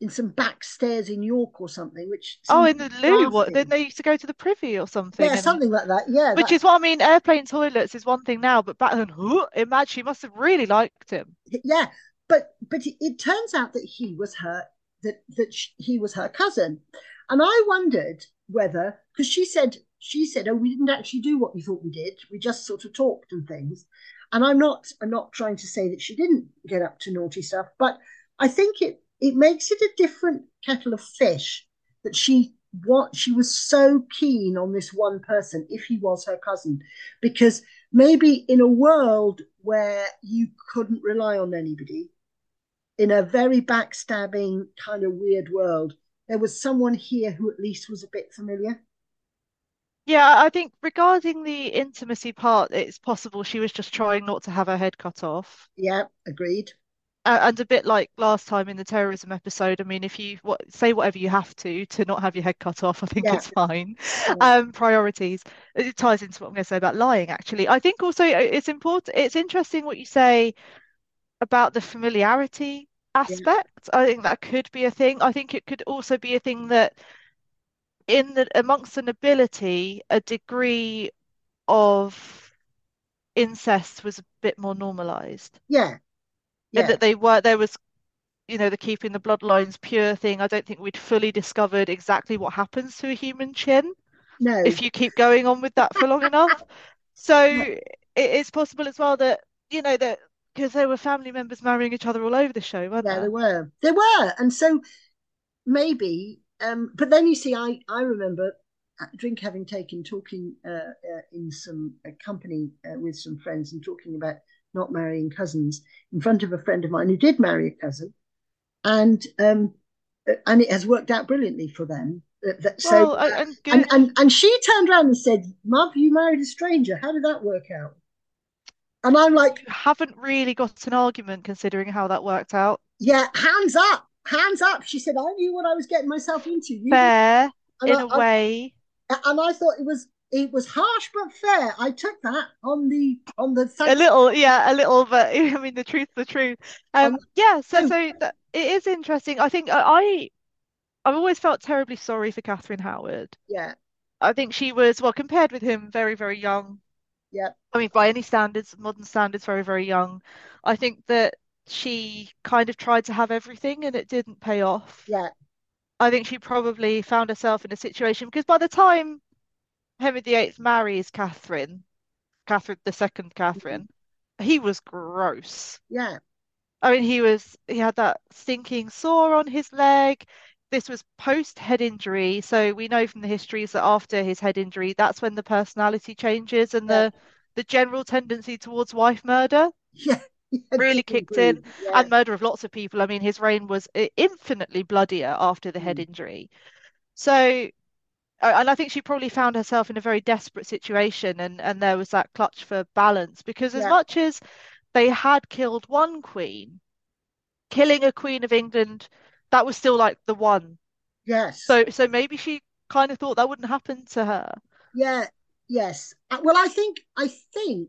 in some back stairs in York or something, which Oh, in the loo, what? Then they used to go to the privy or something. yeah, and- something like that. Yeah, Which that- is what I mean. Airplane toilets is one thing now, but back then, huh, imagine she must have really liked him. yeah but but it, it turns out that he was her that that sh he was her cousin and i wondered whether because she said she said oh we didn't actually do what we thought we did we just sort of talked and things and i'm not i'm not trying to say that she didn't get up to naughty stuff but i think it it makes it a different kettle of fish that she what she was so keen on this one person if he was her cousin because maybe in a world where you couldn't rely on anybody, in a very backstabbing kind of weird world, there was someone here who at least was a bit familiar. Yeah, I think regarding the intimacy part, it's possible she was just trying not to have her head cut off. Yeah, agreed. Uh, and a bit like last time in the terrorism episode, I mean, if you what, say whatever you have to to not have your head cut off, I think Yeah. it's fine. Yeah. Um, priorities. It ties into what I'm going to say about lying, actually. I think also uh, it's important, it's interesting what you say about the familiarity aspect. I think that could be a thing. I think it could also be a thing that in the amongst the nobility, a degree of incest was a bit more normalized. Yeah, And yeah, that they were there was, you know, the keeping the bloodlines pure thing. I don't think we'd fully discovered exactly what happens to a human chin no, if you keep going on with that for long enough. So it, it's possible as well that, you know, that because there were family members marrying each other all over the show, weren't yeah, there? there were, there were, and so maybe um, but then you see, I I remember drink having taken talking uh, uh, in some uh, company uh, with some friends and talking about not marrying cousins in front of a friend of mine who did marry a cousin, and um, and it has worked out brilliantly for them. That, so Well, and and, and and she turned around and said, "Mum, you married a stranger. How did that work out?" And I'm like, You haven't really got an argument considering how that worked out. "Yeah, hands up, hands up." She said, "I knew what I was getting myself into. You. Fair in I, a I, way. and I thought it was it was harsh but fair. I took that on the on the A little, yeah, a little, but I mean the truth's the truth. on Um, yeah, so so that, it is interesting. I think I, I I've always felt terribly sorry for Catherine Howard. yeah I think she was, well, compared with him, very, very young. yeah I mean, by any standards, modern standards, very, very young. I think that she kind of tried to have everything and it didn't pay off. yeah I think she probably found herself in a situation because by the time Henry VIII marries Catherine, Catherine the second Catherine, he was gross. yeah I mean, he was he had that stinking sore on his leg. This was post head injury, so we know from the histories that after his head injury, that's when the personality changes and yeah the the general tendency towards wife murder yeah, yeah really kicked in, yeah and murder of lots of people. I mean, his reign was infinitely bloodier after the head mm, injury. So, and I think she probably found herself in a very desperate situation, and and there was that clutch for balance because as yeah much as they had killed one queen killing a Queen of England, that was still like the one. yes So so maybe she kind of thought that wouldn't happen to her. yeah yes Uh, well I think I think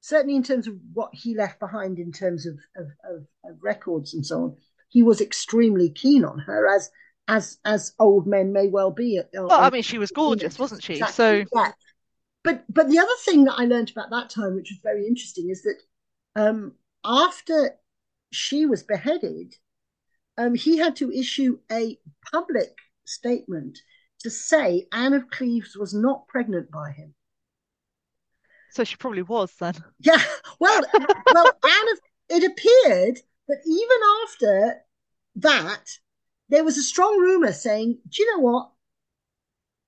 certainly in terms of what he left behind in terms of of, of, of records and so on he was extremely keen on her as as as old men may well be at, Well, I mean, she was gorgeous, wasn't she? exactly So yeah but but the other thing that I learned about that time, which was very interesting, is that um, after she was beheaded, um, he had to issue a public statement to say Anne of Cleves was not pregnant by him. so she probably was then. Yeah, well, well, Anne of it appeared that even after that, there was a strong rumor saying, "Do you know what?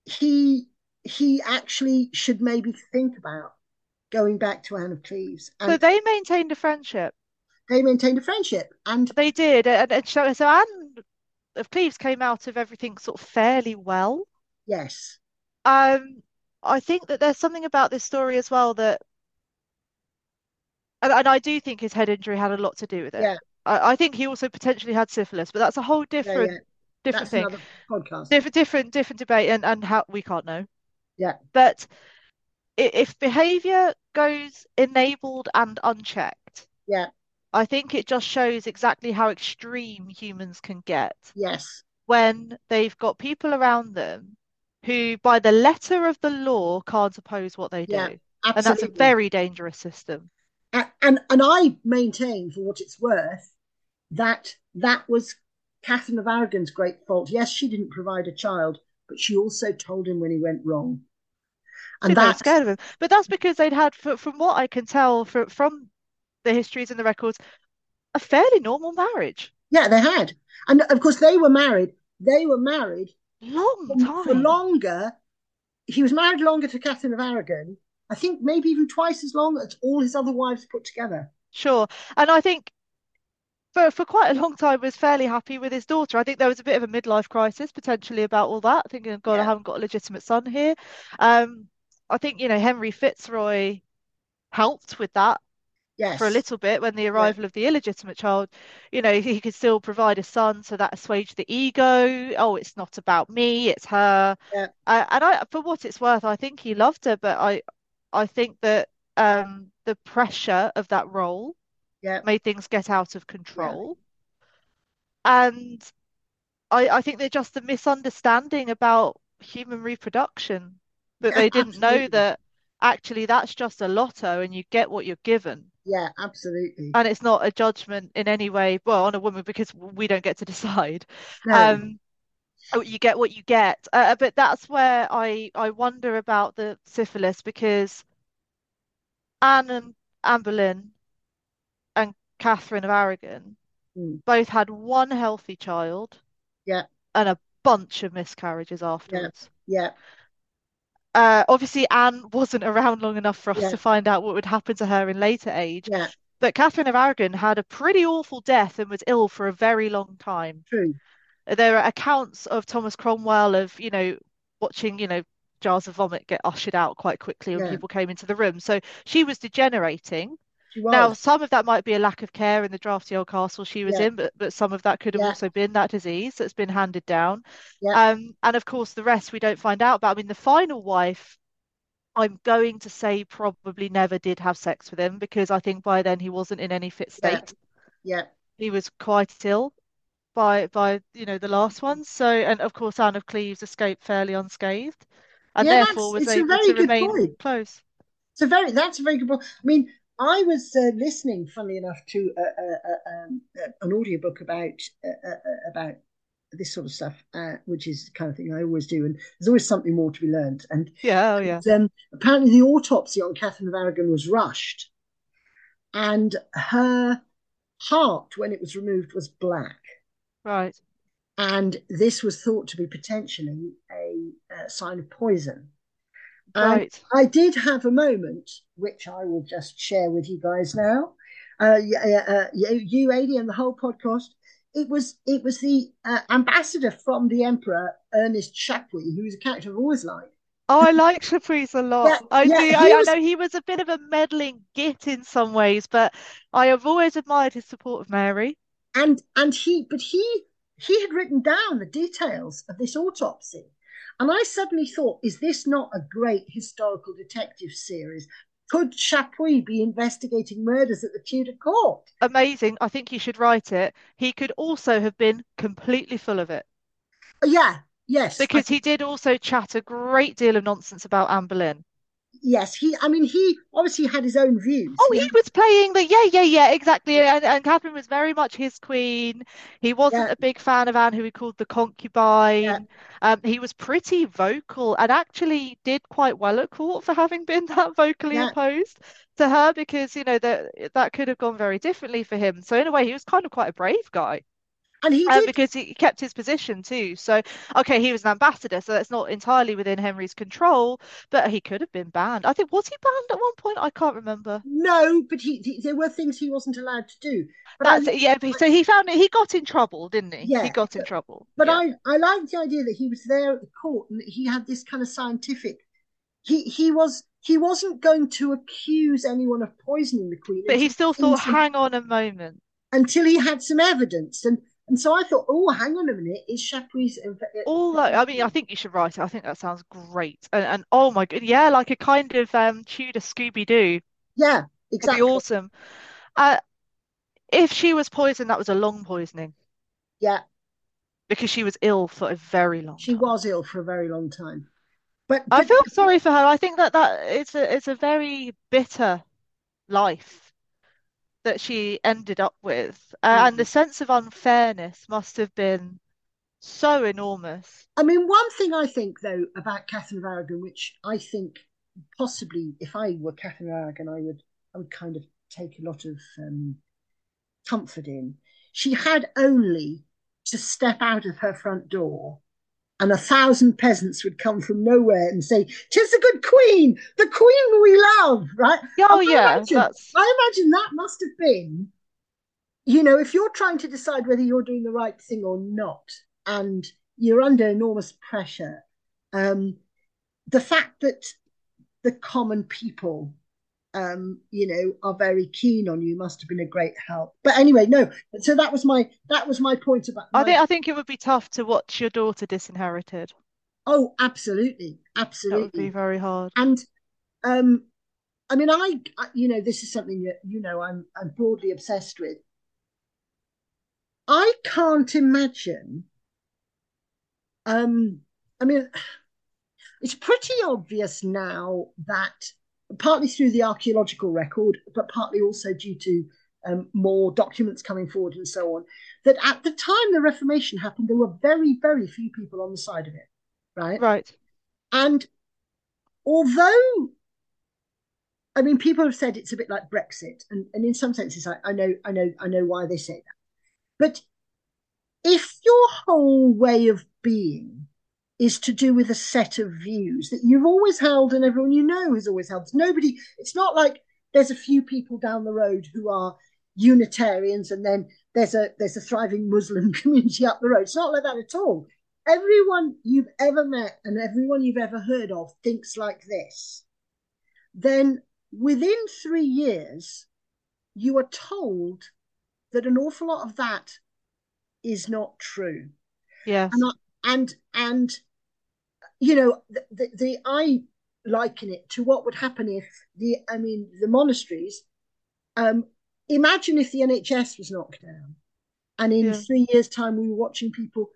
He he actually should maybe think about going back to Anne of Cleves." So they maintained a friendship. they maintained a friendship. And They did, and, and so, so Anne of Cleves came out of everything sort of fairly well. yes, Um, I think that there's something about this story as well that, and, and I do think his head injury had a lot to do with it. yeah, I, I think he also potentially had syphilis, but that's a whole yeah, yeah. different different That's thing. podcast. different different different debate and and how we can't know. Yeah, but if behavior goes enabled and unchecked yeah, I think it just shows exactly how extreme humans can get yes, when they've got people around them who by the letter of the law can't oppose what they yeah, do. And that's a very dangerous system. A- And and I maintain, for what it's worth, that that was Catherine of Aragon's great fault. Yes, she didn't provide a child, but she also told him when he went wrong. And think they were that, scared of him but that's because they'd had from what I can tell fr from the histories and the records a fairly normal marriage yeah, they had. And of course, they were married. They were married long for, for longer. He was married longer to Catherine of Aragon. I think maybe even twice as long as all his other wives put together. Sure. And I think for for quite a long time was fairly happy with his daughter. I think there was a bit of a midlife crisis potentially about all that, thinking, God, I haven't got a legitimate son here. Um, I think, you know, Henry Fitzroy helped with that for a little bit when the Yeah. arrival of the illegitimate child, you know, he could still provide a son, so that assuaged the ego. Oh, it's not about me, it's her. Yeah. Uh, and I, for what it's worth, I think he loved her, but I, I think that um, the pressure of that role Yeah. made things get out of control. And I, I think they're just a misunderstanding about human reproduction, that Yeah, they didn't know that actually that's just a lotto and you get what you're given. Yeah, absolutely. And it's not a judgment in any way, well, on a woman because we don't get to decide. No. Um, oh, you get what you get. Uh, but that's where I I wonder about the syphilis because Anne and Anne Boleyn Catherine of Aragon Mm. both had one healthy child Yeah. and a bunch of miscarriages afterwards. Yeah. Uh, obviously, Anne wasn't around long enough for us Yeah. to find out what would happen to her in later age. Yeah. But Catherine of Aragon had a pretty awful death and was ill for a very long time. True. There are accounts of Thomas Cromwell of, you know, watching, you know, jars of vomit get ushered out quite quickly when Yeah. people came into the room. So she was degenerating. Now, some of that might be a lack of care in the drafty old castle she was Yeah. in, but, but some of that could have Yeah. also been that disease that's been handed down. Yeah. Um, and of course, the rest we don't find out. But I mean, the final wife, I'm going to say probably never did have sex with him because I think by then he wasn't in any fit state. Yeah. He was quite ill by by you know the last one. So, and of course, Anne of Cleves escaped fairly unscathed, and Yeah, therefore was able very to remain point. close. It's a very that's a very good point. I mean, I was uh, listening, funnily enough, to uh, uh, uh, um, an audiobook about uh, uh, uh, about this sort of stuff, uh, which is the kind of thing I always do, and there's always something more to be learned. And Yeah, oh yeah. um, apparently, the autopsy on Catherine of Aragon was rushed, and her heart, when it was removed, was black. Right. and this was thought to be potentially a, uh sign of poison. Right. I did have a moment, which I will just share with you guys now. Uh, yeah, uh, you, you, Adi, and the whole podcast. It was it was the uh, ambassador from the emperor, Ernest Chapuys, who was a character I've always liked. Oh, I like Chapuys a Yeah, lot. I yeah, do. I, I know he was a bit of a meddling git in some ways, but I have always admired his support of Mary. and and he, but he he had written down the details of this autopsy, and I suddenly thought, is this not a great historical detective series? Could Chapuys be investigating murders at the Tudor court? Amazing. I think you should write it. He could also have been completely full of it Yeah, yes, I because he did also chat a great deal of nonsense about Anne Boleyn. Yes. He, I mean, he obviously had his own views. Oh, He was playing the yeah, yeah, yeah, exactly. And, and Catherine was very much his queen. He wasn't yeah, a big fan of Anne, who he called the yeah, concubine. Um, he was pretty vocal and actually did quite well at court for having been that vocally yeah. opposed to her because, you know, that that could have gone very differently for him. So in a way, he was kind of quite a brave guy. And he uh, did, because he kept his position too. So, okay, he was an ambassador, so that's not entirely within Henry's control, but he could have been banned. I think, was he banned at one point? I can't remember. no, but he, he- there were things he wasn't allowed to do. But I, That's it. Yeah, but- so he found it. He got in trouble, didn't he? Yeah, He got in but, trouble. but Yeah. I, I liked the idea that he was there at the court and that he had this kind of scientific. He, he was, he wasn't going to accuse anyone of poisoning the queen But he still thought, hang on a moment. until he had some evidence. And and so I thought, oh, hang on a minute, is Chapuys? uh, All that, I mean, I think you should write it. I think that sounds great. And, and oh my god, yeah, like a kind of um Tudor Scooby-Doo. Yeah, It'd be exactly. awesome. Uh, if she was poisoned, that was a long poisoning Yeah, because she was ill for a very long she time. was ill for a very long time. But I feel sorry for her. I think that that it's a it's a very bitter life that she ended up with, uh, and the sense of unfairness must have been so enormous. I mean, one thing I think though about Catherine of Aragon, which I think possibly if I were Catherine of Aragon, I would I would kind of take a lot of um, comfort in. She had only to step out of her front door, and a thousand peasants would come from nowhere and say, "Tis the good queen, the queen we love." Right? Oh I yeah, imagine, I imagine that must have been, you know, if you're trying to decide whether you're doing the right thing or not, and you're under enormous pressure, um, the fact that the common people um, you know, are very keen on you must have been a great help. But anyway, no. So that was my that was my point about I think I think it would be tough to watch your daughter disinherited. Oh, absolutely, absolutely. That would be very hard. And um, I mean, I, I you know, this is something that you know I'm I'm broadly obsessed with. I can't imagine. Um, I mean, it's pretty obvious now that partly through the archaeological record, but partly also due to um, more documents coming forward and so on, that at the time the Reformation happened, there were very, very few people on the side of it, right? Right. And although, I mean, people have said it's a bit like Brexit, and, and in some senses, I, I know, I know, I know why they say that. But if your whole way of being is to do with a set of views that you've always held and everyone you know has always held. Nobody, it's not like there's a few people down the road who are Unitarians and then there's a there's a thriving Muslim community up the road. It's not like that at all. Everyone you've ever met and everyone you've ever heard of thinks like this. Then within three years, you are told that an awful lot of that is not true. Yes. And I, and and you know the, the, the I liken it to what would happen if the I mean the monasteries. Um, imagine if the NHS was knocked down, and in yeah. three years' time we were watching people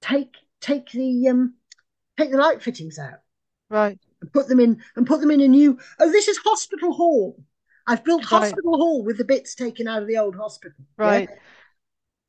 take take the um take the light fittings out, right, and put them in and put them in a new. Oh, this is hospital hall. I've built right. hospital hall with the bits taken out of the old hospital. Right. Yeah?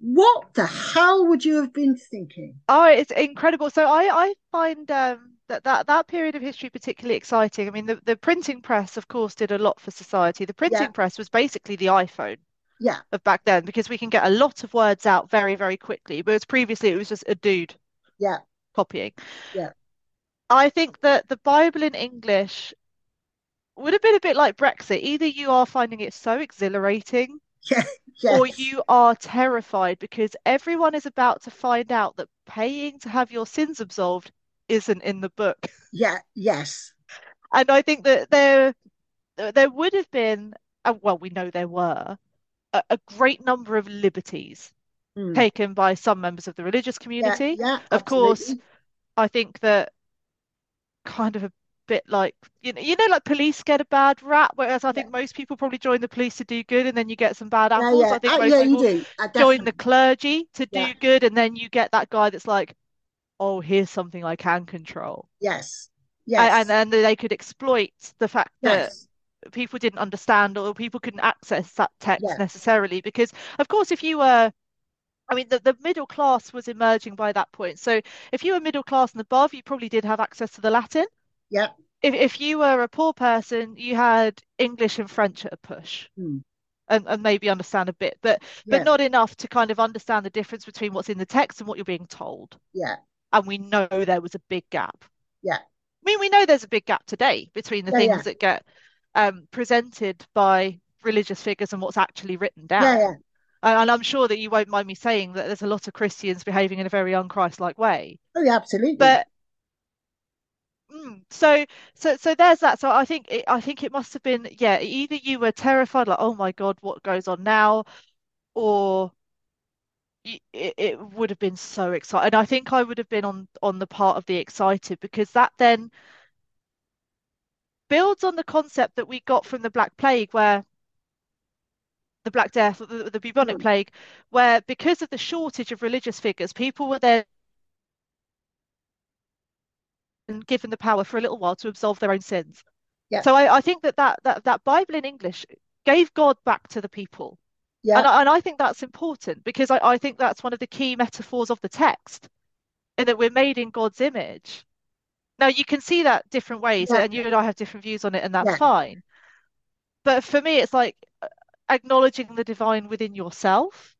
What the hell would you have been thinking? Oh, it's incredible. So I I find um that, that that period of history particularly exciting. I mean, the, the printing press, of course, did a lot for society. The printing yeah. press was basically the iPhone yeah. of back then because we can get a lot of words out very, very quickly. Whereas previously it was just a dude yeah. copying. Yeah. I think that the Bible in English would have been a bit like Brexit. Either you are finding it so exhilarating yeah, yes. or you are terrified because everyone is about to find out that paying to have your sins absolved isn't in the book. Yeah, yes. And I think that there there would have been, uh, well, we know there were a, a great number of liberties mm. taken by some members of the religious community. Yeah, yeah of absolutely. course, I think that kind of a bit like you know, you know, like police get a bad rap, whereas I think yeah. most people probably join the police to do good, and then you get some bad apples. Yeah, yeah. I think uh, most yeah, people uh, join the clergy to do good, and then you get that guy that's like, oh, here's something I can control. Yes. Yes. And and, they could exploit the fact yes. that people didn't understand or people couldn't access that text necessarily. Because of course, if you were I mean, the, the middle class was emerging by that point. So if you were middle class and above, you probably did have access to the Latin. Yeah. If if you were a poor person, you had English and French at a push. Hmm. And, and maybe understand a bit, but yeah. but not enough to kind of understand the difference between what's in the text and what you're being told. Yeah and we know there was a big gap. Yeah. I mean, we know there's a big gap today between the yeah, things yeah. that get um, presented by religious figures and what's actually written down. Yeah, yeah. And I'm sure that you won't mind me saying that there's a lot of Christians behaving in a very unchrist-like way. Oh, yeah, absolutely. But mm, so, so, so there's that. So I think it, I think it must have been, yeah. Either you were terrified, like, oh my God, what goes on now, or it, it would have been so exciting. And I think I would have been on on the part of the excited because that then builds on the concept that we got from the Black Plague, where the Black Death, the, the bubonic mm. plague, where because of the shortage of religious figures, people were then given the power for a little while to absolve their own sins. Yeah. So I, I think that, that that that Bible in English gave God back to the people. Yeah. And, and I think that's important because I, I think that's one of the key metaphors of the text, in that we're made in God's image. Now you can see that different ways, yeah. and you and I have different views on it, and that's yeah. fine. But for me, it's like uh, acknowledging the divine within yourself,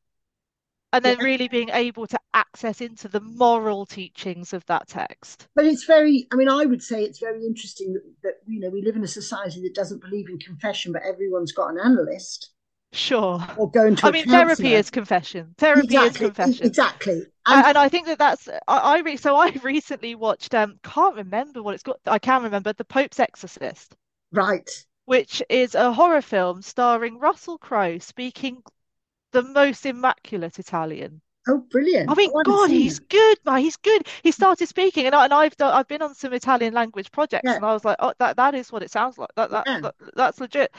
and then yeah. really being able to access into the moral teachings of that text. But it's very, I mean, I would say it's very interesting that, that you know we live in a society that doesn't believe in confession, but everyone's got an analyst. Sure. Or going to. I mean, counselor. therapy is confession. Therapy exactly, is confession. Exactly. And, and, I think that that's I, I re, so I recently watched. Um, can't remember what it's got. I can remember the Pope's Exorcist. Right. Which is a horror film starring Russell Crowe speaking the most immaculate Italian. Oh, brilliant! I mean, I God, he's good, man. He's good. He started speaking, and, I, and I've done, I've been on some Italian language projects, yeah. and I was like, oh, that that is what it sounds like. That, that, yeah. that that's legit.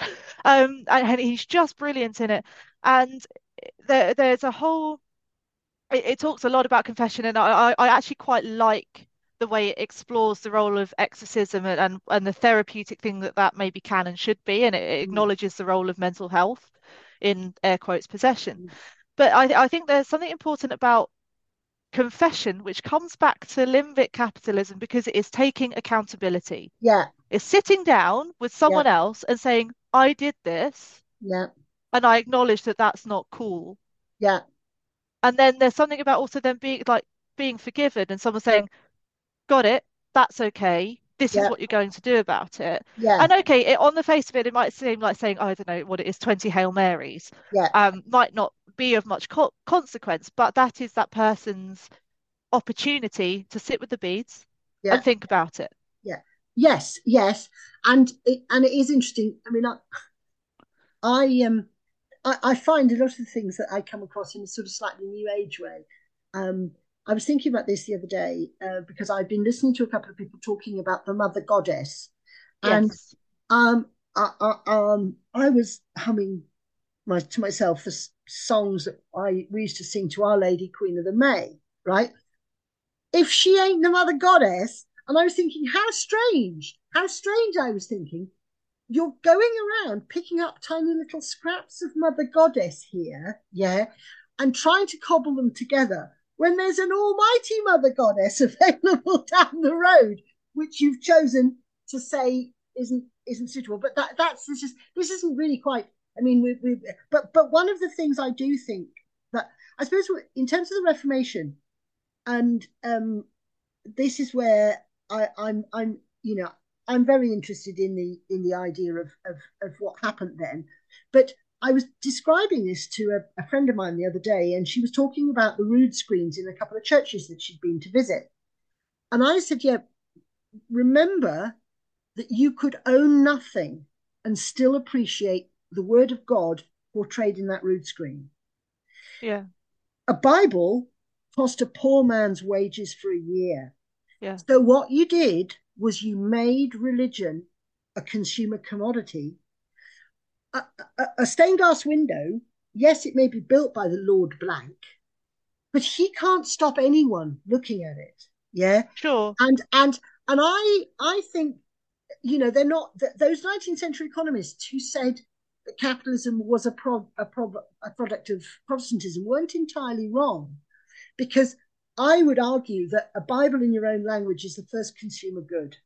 Um, and, and, he's just brilliant in it. And there, there's a whole. It, it, talks a lot about confession, and I, I actually quite like the way it explores the role of exorcism and, and, and the therapeutic thing that that maybe can and should be, and it, it mm. acknowledges the role of mental health in air quotes possession. Mm but I, I think there's something important about confession, which comes back to limbic capitalism because it is taking accountability. Yeah. It's sitting down with someone yeah. else and saying, I did this. Yeah. And I acknowledge that that's not cool. Yeah. And then there's something about also them being like being forgiven and someone saying, got it, that's okay. This is what you're going to do about it. Yeah. And okay, it, on the face of it, it might seem like saying, oh, I don't know what it is, 20 Hail Marys. Yeah. Um, might not be of much co consequence, but that is that person's opportunity to sit with the beads Yeah. and think about it. Yeah. Yes, yes, and it and it is interesting. I mean, I, I um, I, I find a lot of the things that I come across in a sort of slightly new age way. Um, I was thinking about this the other day uh, because I've been listening to a couple of people talking about the mother goddess, and um, I, I, um, I was humming my to myself the songs that I we used to sing to Our Lady, Queen of the May, right? If she ain't the mother goddess, and I was thinking, how strange, how strange I was thinking. You're going around picking up tiny little scraps of Mother Goddess here, yeah, and trying to cobble them together when there's an almighty Mother Goddess available down the road, which you've chosen to say isn't isn't suitable. But that that's this is this isn't really quite. I mean, we, we but but one of the things I do think that I suppose in terms of the Reformation, and um, this is where I, I'm I'm you know I'm very interested in the in the idea of of, of what happened then, but. I was describing this to a, a friend of mine the other day, and she was talking about the rood screens in a couple of churches that she'd been to visit. And I said, Yeah, remember that you could own nothing and still appreciate the word of God portrayed in that rood screen. Yeah. A Bible cost a poor man's wages for a year. Yeah. So what you did was you made religion a consumer commodity. A, a, a stained glass window, yes, it may be built by the Lord Blank, but he can't stop anyone looking at it. Yeah. Sure. And and and I I think you know they're not th- those 19th century economists who said that capitalism was a pro, a, pro, a product of Protestantism weren't entirely wrong, because I would argue that a Bible in your own language is the first consumer good,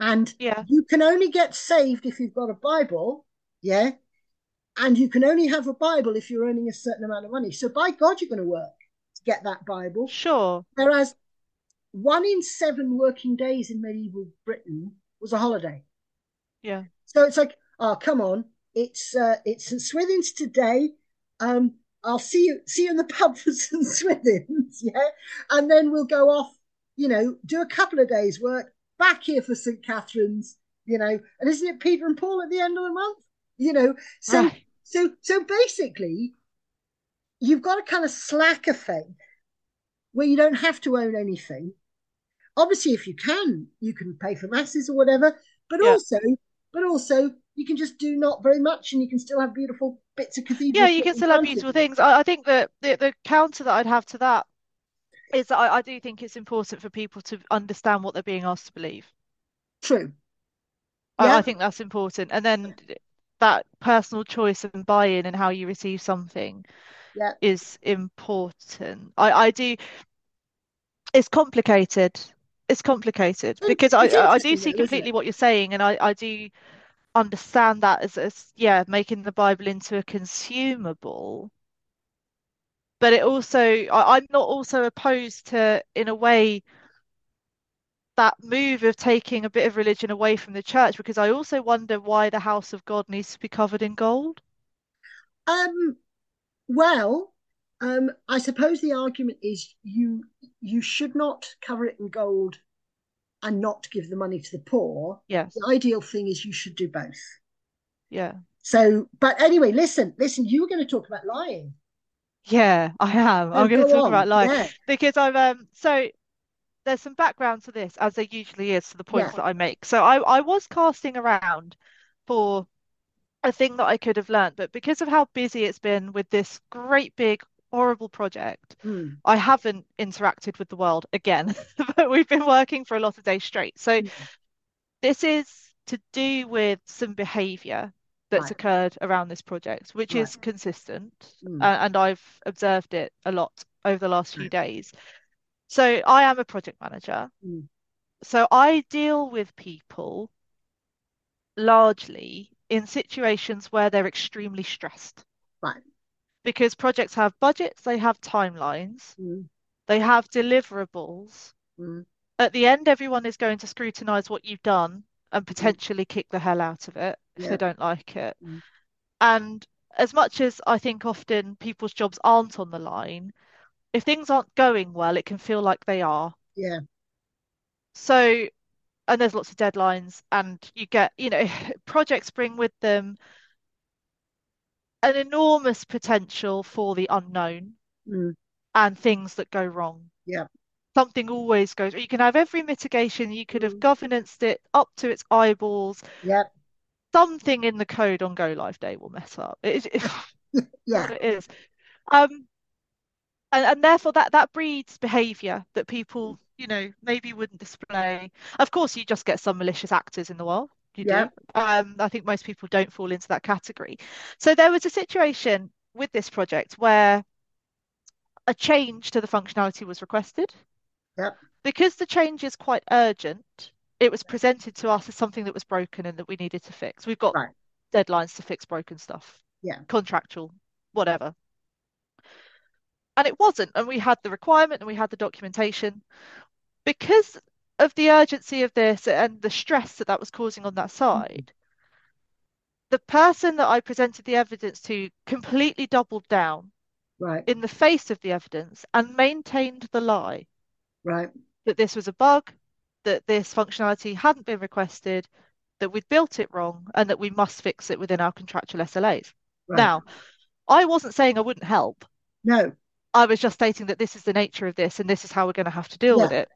and Yeah. you can only get saved if you've got a Bible, yeah, and you can only have a Bible if you're earning a certain amount of money. So by God, you're going to work to get that Bible. Sure. Whereas one in seven working days in medieval Britain was a holiday. Yeah. So it's like, oh, come on, it's uh, it's St Swithin's today. Um, I'll see you see you in the pub for St Swithin's, yeah, and then we'll go off, you know, do a couple of days' work back here for St Catherine's, you know, and isn't it Peter and Paul at the end of the month, you know? So Right. so so basically, you've got a kind of slacker faith where you don't have to own anything. Obviously, if you can, you can pay for masses or whatever. But Yeah. also, but also, you can just do not very much, and you can still have beautiful bits of cathedral. Yeah, you can still have beautiful things. I, I think that the, the counter that I'd have to that is that I, I do think it's important for people to understand what they're being asked to believe. True. Yeah. I think that's important. And then that personal choice and buy-in and how you receive something Yeah. is important. I, I do, it's complicated. It's complicated because I, it's I I do see completely what you're saying, and I, I do understand that as, as yeah, making the Bible into a consumable. But it also, I, I'm not also opposed to, in a way, that move of taking a bit of religion away from the church, because I also wonder why the house of God needs to be covered in gold. Um. Well, um. I suppose the argument is you you should not cover it in gold and not give the money to the poor. Yes. The ideal thing is you should do both. Yeah. So, but anyway, listen, listen. You were going to talk about lying. Yeah, I am. I'm going to talk on. about lying Yeah. because I'm um so there's some background to this, as there usually is to the points Yeah. that I make. So I, I was casting around for a thing that I could have learned, but because of how busy it's been with this great big horrible project, Hmm. I haven't interacted with the world again. But we've been working for a lot of days straight. So Hmm. this is to do with some behavior that's Right. occurred around this project, which Right. is consistent, Hmm. uh, and I've observed it a lot over the last few Right. days. So I am a project manager. Hmm. So I deal with people largely in situations where they're extremely stressed Right. because projects have budgets, they have timelines, Hmm. they have deliverables. Mm. At the end, everyone is going to scrutinize what you've done and potentially kick the hell out of it if Yeah. they don't like it. Mm. And as much as I think often people's jobs aren't on the line, if things aren't going well, it can feel like they are. Yeah. So, and there's lots of deadlines, and you get, you know, projects bring with them an enormous potential for the unknown Mm. and things that go wrong. Yeah. Something always goes. You can have every mitigation, you could have Mm. governanced it up to its eyeballs. Yeah. Something in the code on go live day will mess up. It is, Yeah. it is. Um, and, and therefore that that breeds behavior that people, you know, maybe wouldn't display. Of course, you just get some malicious actors in the world. You Yeah. do. Um, I think most people don't fall into that category. So there was a situation with this project where a change to the functionality was requested. Yep. Because the change is quite urgent, it was presented to us as something that was broken and that we needed to fix. We've got Right. deadlines to fix broken stuff. Yeah. Contractual, whatever. And it wasn't. And we had the requirement and we had the documentation. Because of the urgency of this and the stress that that was causing on that mm-hmm. side, the person that I presented the evidence to completely doubled down Right. in the face of the evidence and maintained the lie Right. that this was a bug, that this functionality hadn't been requested, that we'd built it wrong, and that we must fix it within our contractual SLAs. Right. Now, I wasn't saying I wouldn't help. No. I was just stating that this is the nature of this and this is how we're going to have to deal with it.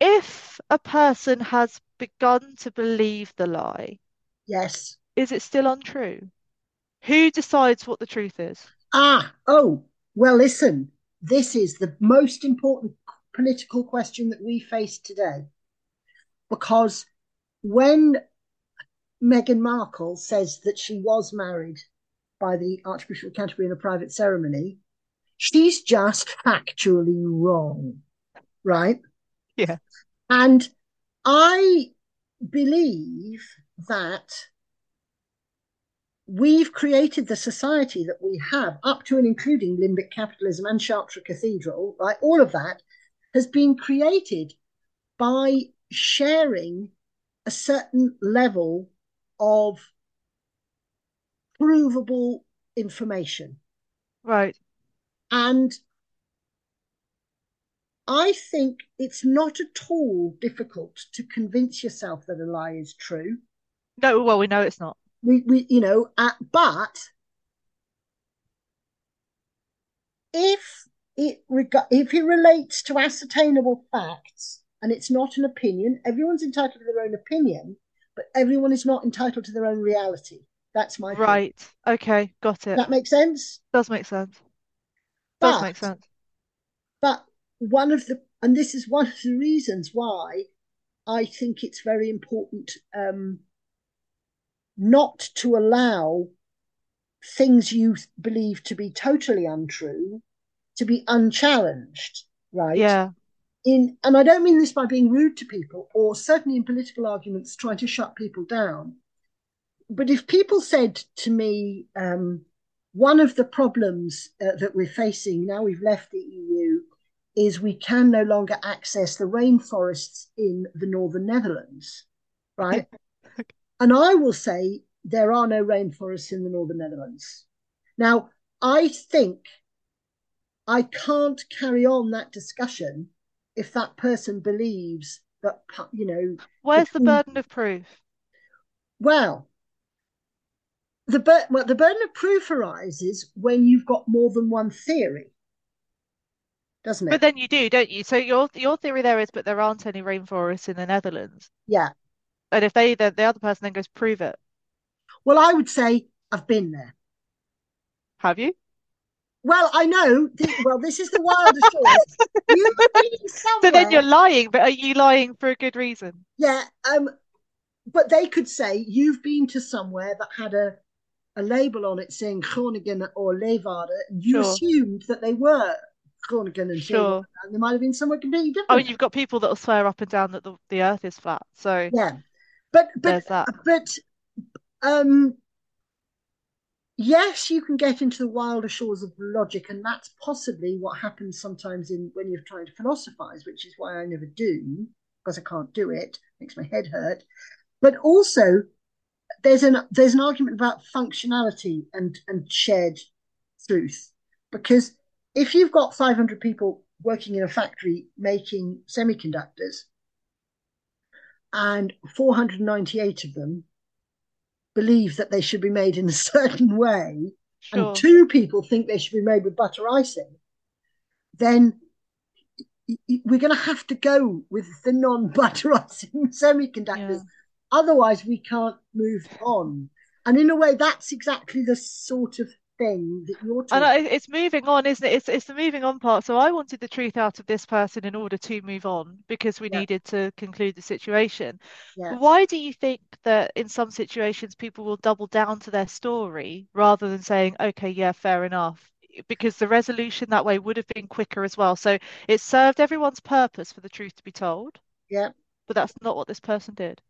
If a person has begun to believe the lie, Yes. is it still untrue? Who decides what the truth is? Ah. Oh. Well, listen. This is the most important political question that we face today, because when Meghan Markle says that she was married by the Archbishop of Canterbury in a private ceremony, she's just factually wrong, right? Yeah. And I believe that we've created the society that we have, up to and including limbic capitalism and Chartres Cathedral, right? All of that has been created by sharing a certain level of provable information. Right. And I think it's not at all difficult to convince yourself that a lie is true. No, well, we know it's not. We, we you know, uh, but if it reg- if it relates to ascertainable facts and it's not an opinion, everyone's entitled to their own opinion, but everyone is not entitled to their own reality. That's my thing. Right. Okay, got it. that makes sense? Does make sense. Does But make sense. But one of the, and this is one of the reasons why I think it's very important um, not to allow things you believe to be totally untrue to be unchallenged, right? Yeah. In and I don't mean this by being rude to people or certainly in political arguments trying to shut people down. But if people said to me, um, one of the problems uh, that we're facing now we've left the EU is we can no longer access the rainforests in the northern Netherlands, right? and I will say there are no rainforests in the northern Netherlands. Now, I think I can't carry on that discussion if that person believes that, you know, Where's the between- burden of proof? well, the bur- well, the burden of proof arises when you've got more than one theory, doesn't it? But then you do, don't you? So your your theory there is, but there aren't any rainforests in the Netherlands. yeah. And if they the, the other person then goes, prove it. Well, I would say I've been there. Have you? Well, I know. Th- well, this is the wildest choice. You've been somewhere. So then you're lying, but are you lying for a good reason? Yeah. Um. But they could say you've been to somewhere that had a a label on it saying Groningen or Leeuwarden, and you Sure. assumed that they were Groningen and Sure. Leeuwarden, and they might have been somewhere completely Oh, different. and you've got people that will swear up and down that the, the earth is flat. So Yeah. But but there's that. but um yes, you can get into the wilder shores of logic, and that's possibly what happens sometimes in when you're trying to philosophize, which is why I never do because I can't do it. Makes my head hurt. But also, there's an there's an argument about functionality and and shared truth because if you've got 500 people working in a factory making semiconductors and 498 of them believe that they should be made in a certain way Sure. and two people think they should be made with butter icing then we're going to have to go with the non-butter icing semiconductors Yeah. Otherwise we can't move on and in a way that's exactly the sort of thing that you're And talking I, it's moving on, isn't it? It's it's the moving on part. So I wanted the truth out of this person in order to move on because we yeah needed to conclude the situation. yeah Why do you think that in some situations people will double down to their story rather than saying, okay, yeah, fair enough? Because the resolution that way would have been quicker as well. So it served everyone's purpose for the truth to be told, yeah but that's not what this person did.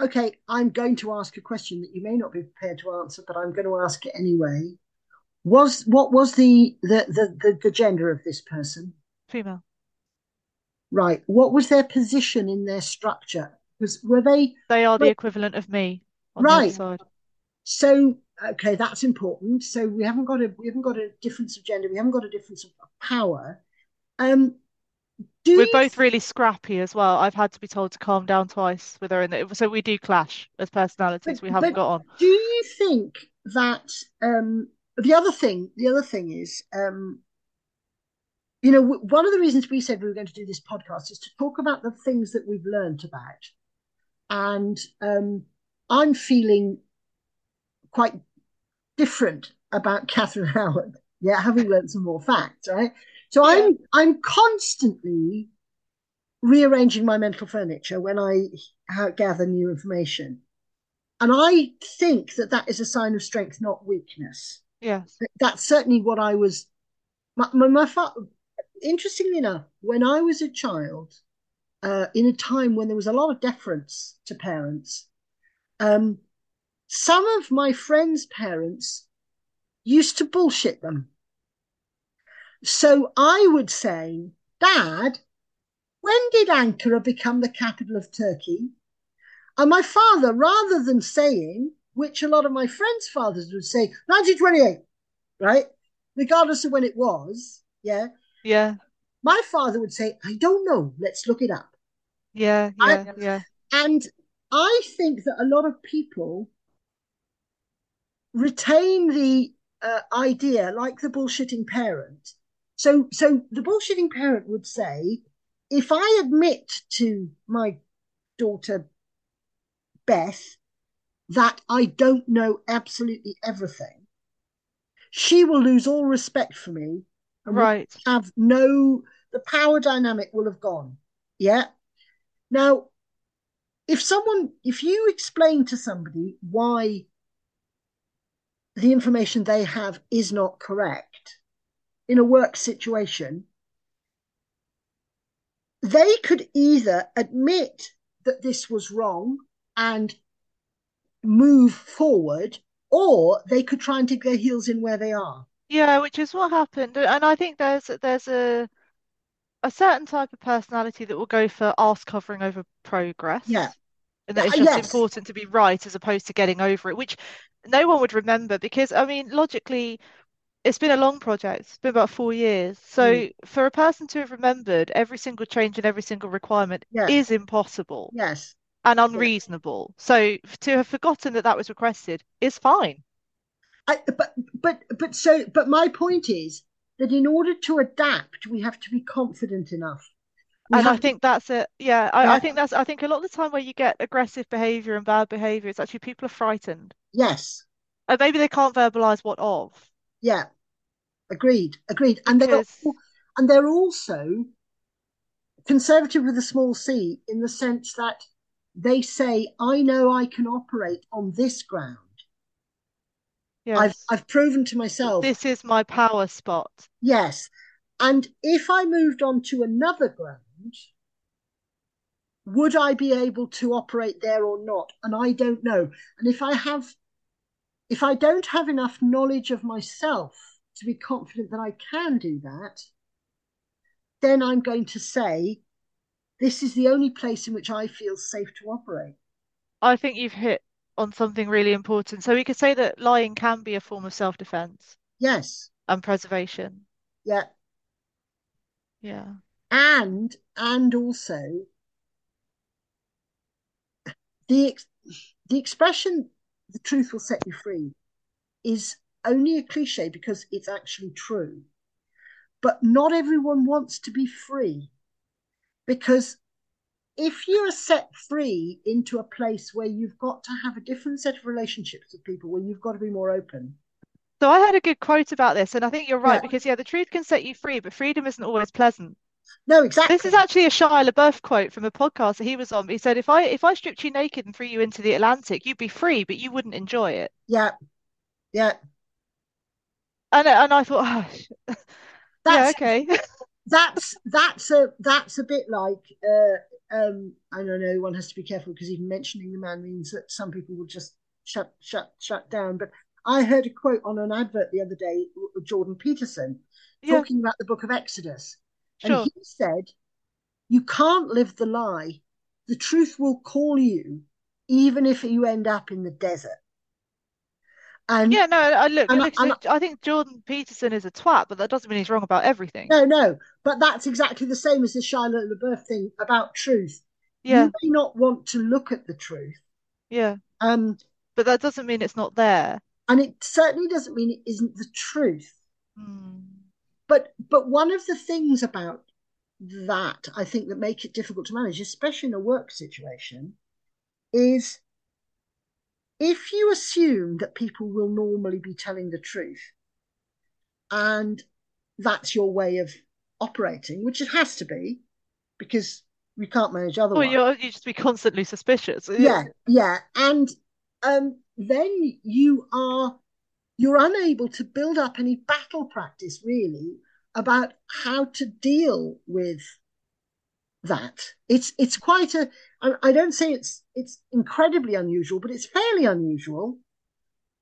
Okay i'm going to ask a question that you may not be prepared to answer but i'm going to ask it anyway. Was what was the the the, the, the gender of this person? Female. right what was their position in their structure? Was were they They are the were, equivalent of me on the right. side. so okay that's important. So we haven't got a we haven't got a difference of gender we haven't got a difference of power. Um do We're you both really scrappy as well. I've had to be told to calm down twice with her, in and so we do clash as but personalities. We haven't got on. do you think that um the other thing the other thing is um you know one of the reasons we said we were going to do this podcast is to talk about the things that we've learned about and um i'm feeling quite different about catherine howard yeah having learned some more facts right so Yeah. i'm i'm constantly rearranging my mental furniture when i gather new information and I think that that is a sign of strength, not weakness. Yes. That's certainly what I was. My, my, my fa- interestingly enough, when I was a child, uh, in a time when there was a lot of deference to parents, um, some of my friends' parents used to bullshit them. So I would say, Dad, when did Ankara become the capital of Turkey? And my father, rather than saying, which a lot of my friends' fathers would say, 1928, right? Regardless of when it was, yeah. Yeah. My father would say, I don't know, let's look it up. Yeah. I, Yeah. Yeah. and I think that a lot of people retain the uh, idea, like the bullshitting parent. So, so the bullshitting parent would say, if I admit to my daughter Beth that I don't know absolutely everything, she will lose all respect for me and Right. have no, the power dynamic will have gone. Yeah. Now, if someone, if you explain to somebody why the information they have is not correct in a work situation, they could either admit that this was wrong and move forward, or they could try and dig their heels in where they are. Yeah, which is what happened. And I think there's there's a a certain type of personality that will go for arse covering over progress. Yeah. And that Uh, it's just yes. important to be right as opposed to getting over it, which no one would remember because, I mean, logically, it's been a long project. It's been about four years. So Mm. for a person to have remembered every single change and every single requirement Yeah. is impossible Yes. and Yeah. unreasonable. So to have forgotten that that was requested is fine. I, but but but so but my point is that in order to adapt, we have to be confident enough. We And I have to, think that's it. Yeah, I, I think that's I think a lot of the time where you get aggressive behavior and bad behavior, it's actually people are frightened. yes, And maybe they can't verbalize what of. Yeah, agreed, agreed. And they're Because and they're also conservative with a small c in the sense that they say, "I know I can operate on this ground. I've yes, I've proven to myself, this is my power spot. yes." And if I moved on to another ground, would I be able to operate there or not? And I don't know. And if I have, if I don't have enough knowledge of myself to be confident that I can do that, then I'm going to say, this is the only place in which I feel safe to operate. I think you've hit on something really important. So we could say that lying can be a form of self-defense Yes. and preservation. Yeah. Yeah. And and also the the expression the truth will set you free is only a cliche because it's actually true. But not everyone wants to be free because if you are set free into a place where you've got to have a different set of relationships with people, where you've got to be more open. So I had a good quote about this, and I think you're right Yeah. because yeah, the truth can set you free, but freedom isn't always pleasant. No, exactly. This is actually a Shia LaBeouf quote from a podcast that he was on. He said, "If I if I stripped you naked and threw you into the Atlantic, you'd be free, but you wouldn't enjoy it." Yeah. Yeah. And and I thought, oh, sh- yeah, That's okay, that's that's a that's a bit like uh, um, I don't know. One has to be careful because even mentioning the man means that some people will just shut shut shut down. But I heard a quote on an advert the other day Jordan Peterson yeah, talking about the Book of Exodus, and he said, "You can't live the lie. The truth will call you, even if you end up in the desert." And Yeah, no, I look, and, look, and I think Jordan Peterson is a twat, but that doesn't mean he's wrong about everything. no, no, but that's exactly the same as the Shia LaBeouf thing about truth. Yeah, You may not want to look at the truth, yeah, um, but that doesn't mean it's not there. and it certainly doesn't mean it isn't the truth. Hmm. But but one of the things about that I think that make it difficult to manage, especially in a work situation, is if you assume that people will normally be telling the truth, and that's your way of operating, which it has to be, because we can't manage Well, otherwise. you're you just be constantly suspicious. yeah yeah and um then you are you're unable to build up any battle practice really about how to deal with that. It's it's quite a I don't say it's it's incredibly unusual but it's fairly unusual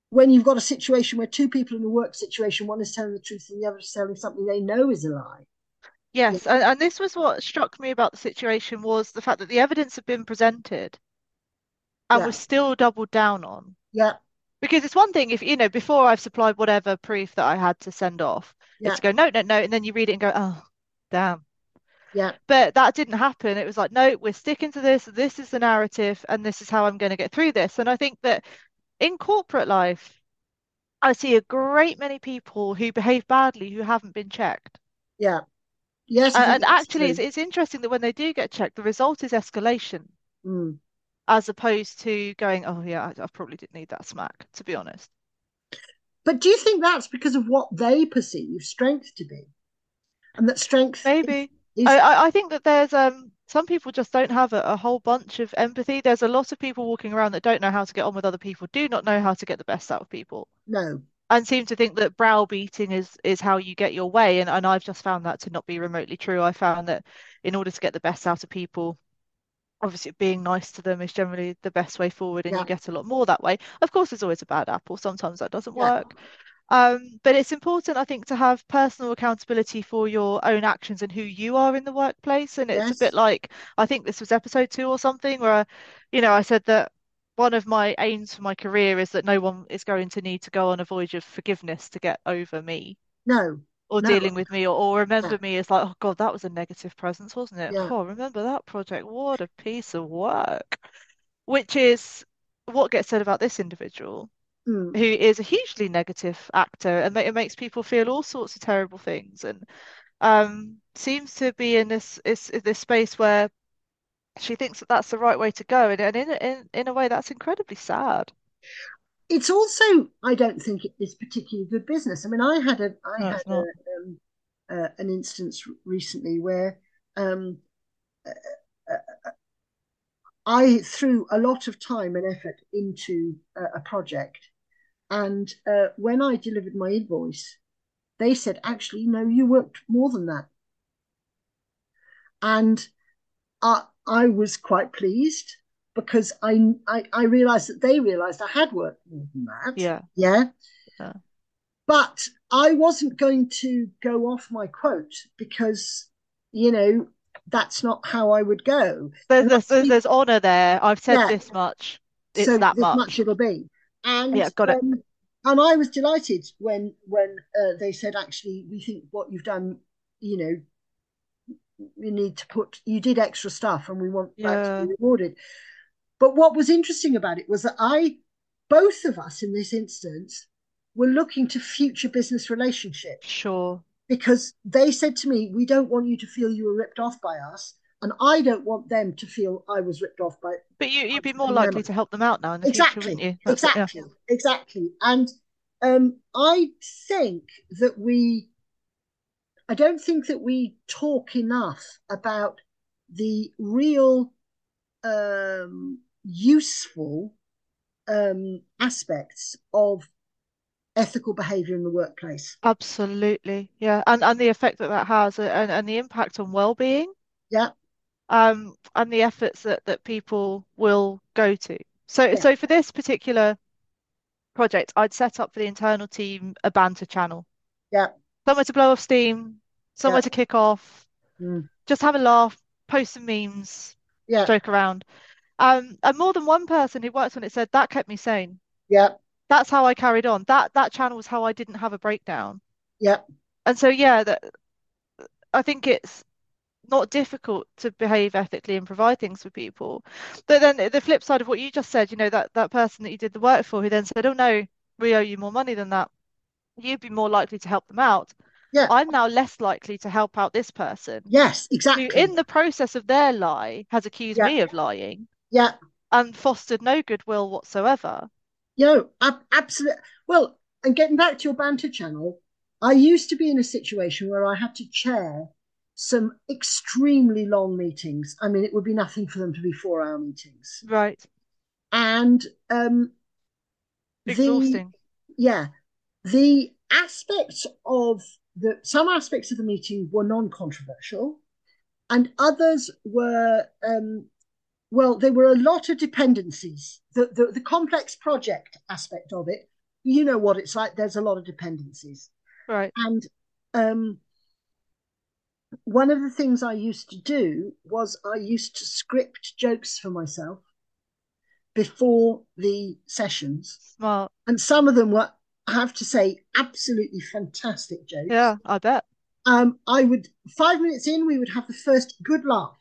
when you've got a situation where two people in a work situation one is telling the truth and the other is telling something they know is a lie. Yes, and, and this was what struck me about the situation was the fact that the evidence had been presented and yeah. was still doubled down on. yeah Because it's one thing if, you know, before I've supplied whatever proof that I had to send off, yeah it's to go, no, no, no, and then you read it and go, oh, damn. yeah But that didn't happen. It was like, no, we're sticking to this. This is the narrative, and this is how I'm going to get through this. And I think that in corporate life, I see a great many people who behave badly who haven't been checked. yeah yes And, actually, it's, it's interesting that when they do get checked, the result is escalation mm. As opposed to going, oh, yeah, I, I probably didn't need that smack, to be honest. But do you think that's because of what they perceive strength to be? And that strength Maybe. is I, I, I think that there's um some people just don't have a, a whole bunch of empathy. There's a lot of people walking around that don't know how to get on with other people, do not know how to get the best out of people, no, and seem to think that browbeating is is how you get your way. And and I've just found that to not be remotely true. I found that in order to get the best out of people, obviously being nice to them is generally the best way forward, and yeah, you get a lot more that way. Of course, there's always a bad apple. Sometimes that doesn't yeah, work. Um, but it's important, I think, to have personal accountability for your own actions and who you are in the workplace. And it's a bit like, I think this was episode two or something, where, you know, I said that one of my aims for my career is that no one is going to need to go on a voyage of forgiveness to get over me no, or no, dealing with me or, or yeah, remember me as like, oh God, that was a negative presence, wasn't it? yeah, Oh, remember that project? What a piece of work. Which is what gets said about this individual mm, who is a hugely negative actor and it makes people feel all sorts of terrible things and um seems to be in this is this space where she thinks that that's the right way to go and, and in, in in a way that's incredibly sad. It's also, I don't think it is particularly good business. I mean, I had a, I No, had a, um, uh, an instance recently where um, uh, uh, I threw a lot of time and effort into a, a project, and uh, when I delivered my invoice, they said, "Actually, no, you worked more than that," and I, I was quite pleased because I, I I realized that they realized I had worked more than that. Yeah. Yeah. Yeah. But I wasn't going to go off my quote because, you know, that's not how I would go. There's there's, there's honor there. I've said Yeah. this much. It's so that much. much it'll be. And Yeah, got it. um, and I was delighted when when uh, they said actually we think what you've done, you know, you need to put you did extra stuff and we want that to be rewarded. But what was interesting about it was that I, both of us in this instance, were looking to future business relationships Sure. because they said to me, "We don't want you to feel you were ripped off by us." And I don't want them to feel I was ripped off by But you you'd be more likely to help them out now in the exactly, future, wouldn't you? It, yeah. exactly, exactly. And um, I think that we, I don't think that we talk enough about the real um, useful um, aspects of ethical behavior in the workplace. Absolutely. Yeah. And and the effect that that has uh, and, and the impact on well-being. Yeah, um, and the efforts that, that people will go to. So, Yeah. so for this particular project, I'd set up for the internal team a banter channel, yeah, somewhere to blow off steam, somewhere Yeah. to kick off, Mm. just have a laugh, post some memes, yeah, joke around. Um, and more than one person who worked on it said that kept me sane. yeah, That's how I carried on. That that channel was how I didn't have a breakdown. yeah, And so, yeah, that I think it's not difficult to behave ethically and provide things for people. But then the flip side of what you just said, you know, that that person that you did the work for who then said, "Oh no, we owe you more money than that," you'd be more likely to help them out. Yeah. I'm now less likely to help out this person yes, exactly. who, in the process of their lie, has accused Yeah. me of lying yeah, and fostered no goodwill whatsoever. know, absolutely. Well, and getting back to your banter channel, I used to be in a situation where I had to chair some extremely long meetings. I mean, it would be nothing for them to be four-hour meetings, Right. and um, the Exhausting. yeah, the aspects of the some aspects of the meeting were non-controversial, and others were um, well, there were a lot of dependencies. The, the the complex project aspect of it, you know what it's like. There's a lot of dependencies, Right. and um, one of the things I used to do was I used to script jokes for myself before the sessions, Smart. and some of them were, I have to say, absolutely fantastic jokes. Yeah, I bet. Um, I would five minutes in, we would have the first good laugh,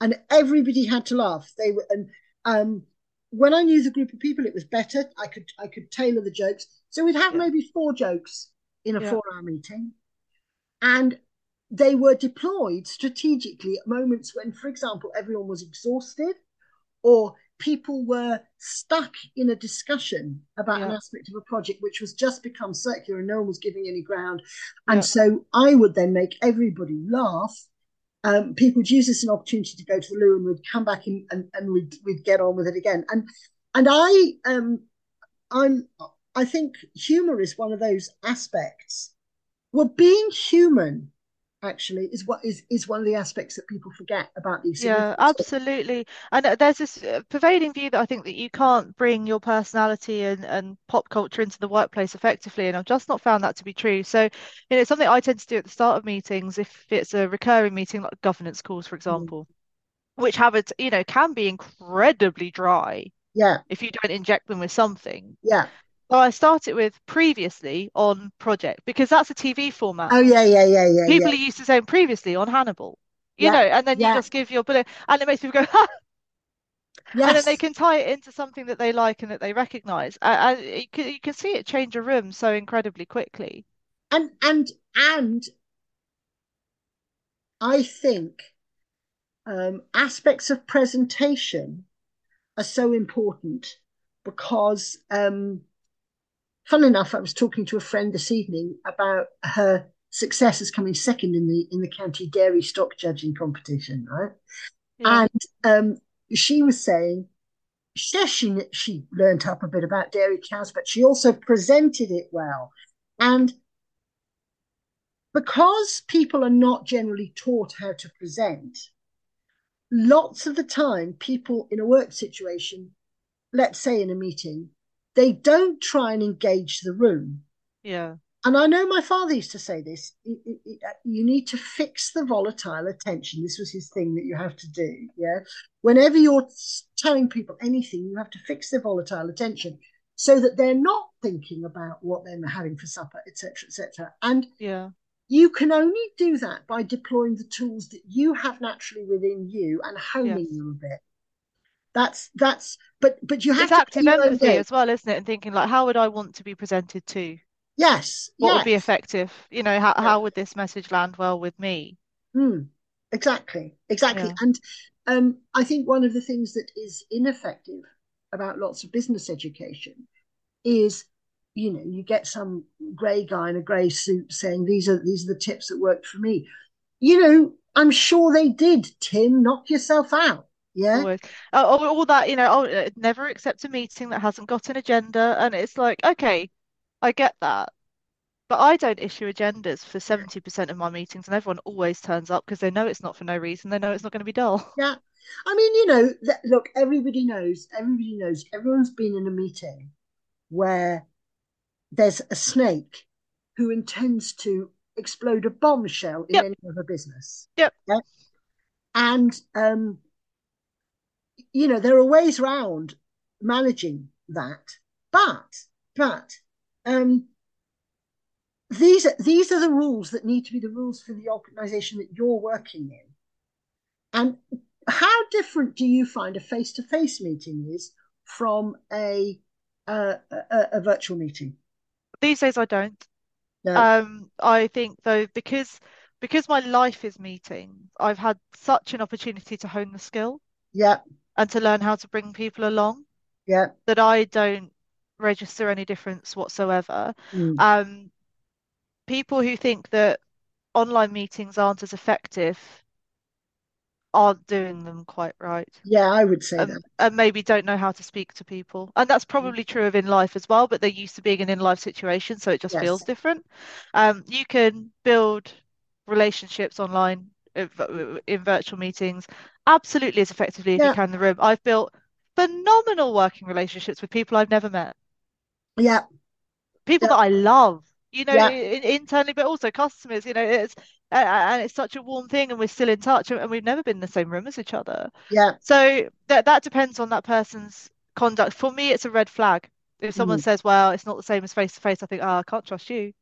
and everybody had to laugh. They were, and um, when I knew the group of people, it was better. I could I could tailor the jokes, so we'd have Yeah. maybe four jokes in a Yeah. four-hour meeting, and they were deployed strategically at moments when, for example, everyone was exhausted, or people were stuck in a discussion about an aspect of a project which was just become circular and no one was giving any ground. And Yeah. so I would then make everybody laugh. Um, people would use this as an opportunity to go to the loo and we'd come back and, and we'd, we'd get on with it again. And and I um I'm I think humor is one of those aspects. Well, being human actually is what is is one of the aspects that people forget about these Yeah, absolutely. And uh, there's this uh, pervading view that I think that you can't bring your personality and, and pop culture into the workplace effectively, and I've just not found that to be true. So, you know, it's something I tend to do at the start of meetings if it's a recurring meeting, like governance calls, for example, which have it, you know, can be incredibly dry Yeah, if you don't inject them with something. yeah. So I start it with previously on project because that's a TV format. Oh yeah, yeah, yeah, yeah, People yeah. are used to saying previously on Hannibal, you Yeah, know, and then you just give your bullet, and it makes people go, ha! and then they can tie it into something that they like and that they recognize. And, and you can, you can see it change a room so incredibly quickly. and and and I think um, aspects of presentation are so important because, um, fun enough, I was talking to a friend this evening about her success as coming second in the in the county dairy stock judging competition, right? Yeah. And um, she was saying, yes, she she learned up a bit about dairy cows, but she also presented it well. And because people are not generally taught how to present, lots of the time, people in a work situation, let's say in a meeting, they don't try and engage the room. Yeah. And I know my father used to say this you need to fix the volatile attention. This was his thing that you have to do. Yeah. Whenever you're telling people anything, you have to fix the volatile attention so that they're not thinking about what they're having for supper, etc., etc. And yeah. You can only do that by deploying the tools that you have naturally within you and honing yes. them a bit. That's that's but but you have it's to active empathy as well, isn't it? And thinking like, how would I want to be presented to? Yes. What yes. would be effective? You know, how, yeah. how would this message land well with me? Mm, exactly. Exactly. Yeah. And um, I think one of the things that is ineffective about lots of business education is, you know, you get some grey guy in a grey suit saying these are these are the tips that worked for me. You know, I'm sure they did. Tim, knock yourself out. Yeah. Always. Oh, all that, you know, oh, uh, never accept a meeting that hasn't got an agenda. And it's like, okay, I get that. But I don't issue agendas for 70% of my meetings, and everyone always turns up because they know it's not for no reason. They know it's not going to be dull. Yeah. I mean, you know, look, everybody knows, everybody knows, everyone's been in a meeting where there's a snake who intends to explode a bombshell in yep. any other business. Yep. Yeah? And, um, you know, there are ways around managing that. But, but, um, these are these are the rules that need to be the rules for the organization that you're working in and how different do you find a face-to-face meeting is from a a, a virtual meeting these days i don't no. um i think though because because my life is meetings i've had such an opportunity to hone the skill yeah and to learn how to bring people along yeah that i don't register any difference whatsoever mm. um people who think that online meetings aren't as effective aren't doing them quite right. Yeah, I would say um, that. And maybe don't know how to speak to people. And that's probably true of in life as well, but they're used to being in in life situation, so it just yes. feels different. Um, you can build relationships online in virtual meetings absolutely as effectively as yeah. you can in the room. I've built phenomenal working relationships with people I've never met. Yeah. People yeah. that I love you know, yeah. internally, but also customers. You know, it's uh, and it's such a warm thing, and we're still in touch, and we've never been in the same room as each other. Yeah. So that that depends on that person's conduct. For me, it's a red flag. If someone mm. says, "Well, it's not the same as face to face," I think, "Oh, I can't trust you."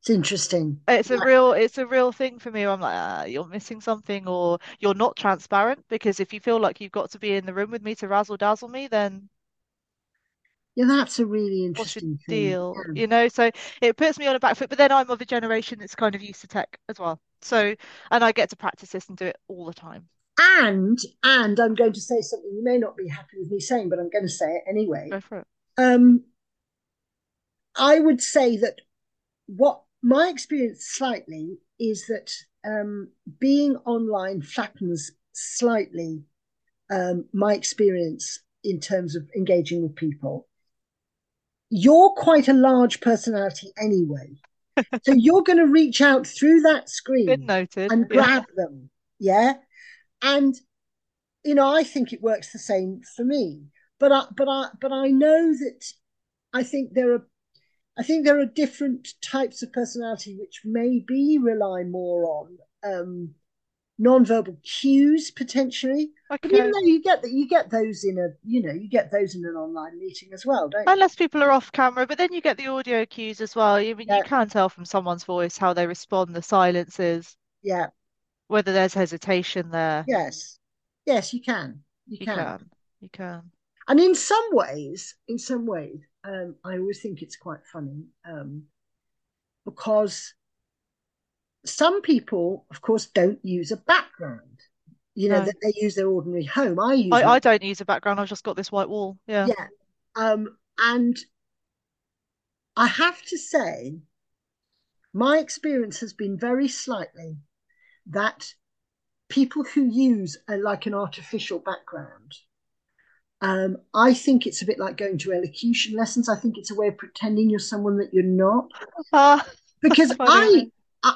It's interesting. It's a real, it's a real thing for me. I'm like, ah, you're missing something, or you're not transparent. Because if you feel like you've got to be in the room with me to razzle dazzle me, then yeah, that's a really interesting deal. Yeah. You know, so it puts me on a back foot. But then I'm of a generation that's kind of used to tech as well. So, and I get to practice this and do it all the time. And and I'm going to say something you may not be happy with me saying, but I'm going to say it anyway. Go for it. Um, I would say that what my experience slightly is that um, being online flattens slightly um, my experience in terms of engaging with people you're quite a large personality anyway. so you're going to reach out through that screen and grab yeah. them. Yeah. And, you know, I think it works the same for me. But I, but I, but I know that I think there are, I think there are different types of personality which maybe rely more on um, non-verbal cues potentially. Okay. But even though you get that, you get those in a, you know, you get those in an online meeting as well, don't Unless people are off camera, but then you get the audio cues as well. I mean, yeah. you can tell from someone's voice how they respond, the silences. Yeah. Whether there's hesitation there. Yes. Yes, you can. You, you can. can. You can. And in some ways, in some ways, um, I always think it's quite funny um, because some people, of course, don't use a background. You know, no. that they use their ordinary home. I use. I, I, don't use a background. I've just got this white wall. Yeah. Yeah. Um, and I have to say, my experience has been very slightly that people who use a, like an artificial background, um, I think it's a bit like going to elocution lessons. I think it's a way of pretending you're someone that you're not. Uh, because I,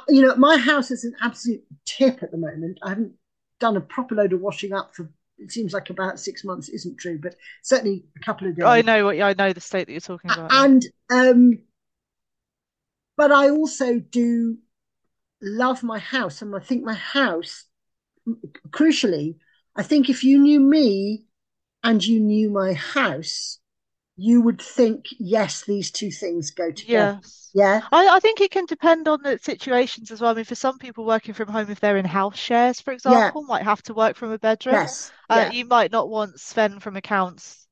you know, my house is an absolute tip at the moment. I haven't done a proper load of washing up for it seems like about six months isn't true, but certainly a couple of days. I know what I know the state that you're talking about. And um, but I also do love my house, and I think my house, crucially, I think if you knew me and you knew my house, you would think, yes, these two things go together. Yes. Yeah. I, I think it can depend on the situations as well. I mean, for some people working from home, if they're in house shares, for example, might have to work from a bedroom. Yes. Uh, Yeah. you might not want Sven from accounts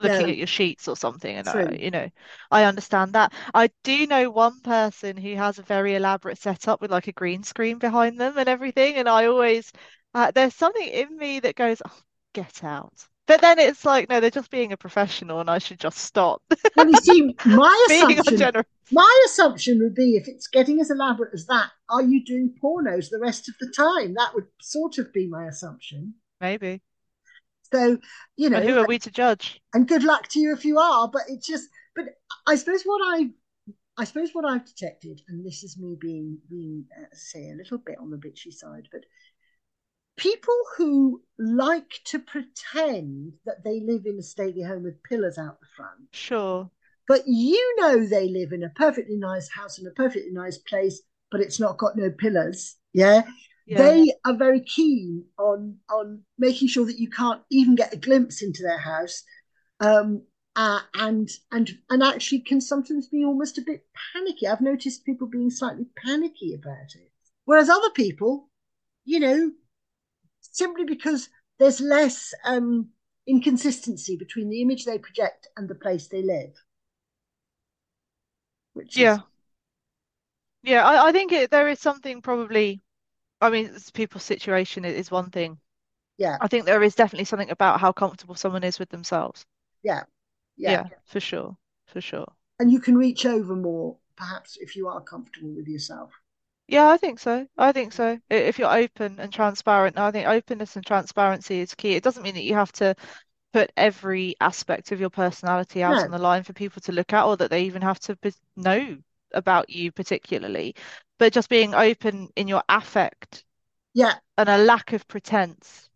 looking No. at your sheets or something. And uh, True. you know, I understand that. I do know one person who has a very elaborate setup with like a green screen behind them and everything. And I always, uh, there's something in me that goes, oh, get out. But then it's like, no, they're just being a professional and I should just stop Well, you see, my assumption, my assumption would be if it's getting as elaborate as that, are you doing pornos the rest of the time? That would sort of be my assumption. Maybe. So, you know, But who are we to judge? and good luck to you if you are. But it's just, but I suppose what I, I suppose what I've detected, and this is me being being uh, say a little bit on the bitchy side, but people who like to pretend that they live in a stately home with pillars out the front, Sure. but you know they live in a perfectly nice house in a perfectly nice place, but it's not got no pillars. Yeah. Yeah. They are very keen on on making sure that you can't even get a glimpse into their house, um, uh, and and and actually can sometimes be almost a bit panicky. I've noticed people being slightly panicky about it, whereas other people, you know, simply because there's less um, inconsistency between the image they project and the place they live. Which Yeah. is Yeah, I, I think it, there is something probably, I mean, it's people's situation is one thing. yeah, I think there is definitely something about how comfortable someone is with themselves. yeah, yeah, Yeah, for sure. For sure. And you can reach over more, perhaps, if you are comfortable with yourself. Yeah, I think so. I think so. I- If you're open and transparent, I think openness and transparency is key. It doesn't mean that you have to put every aspect of your personality out No. on the line for people to look at, or that they even have to know about you particularly. But just being open in your affect Yeah, and a lack of pretense.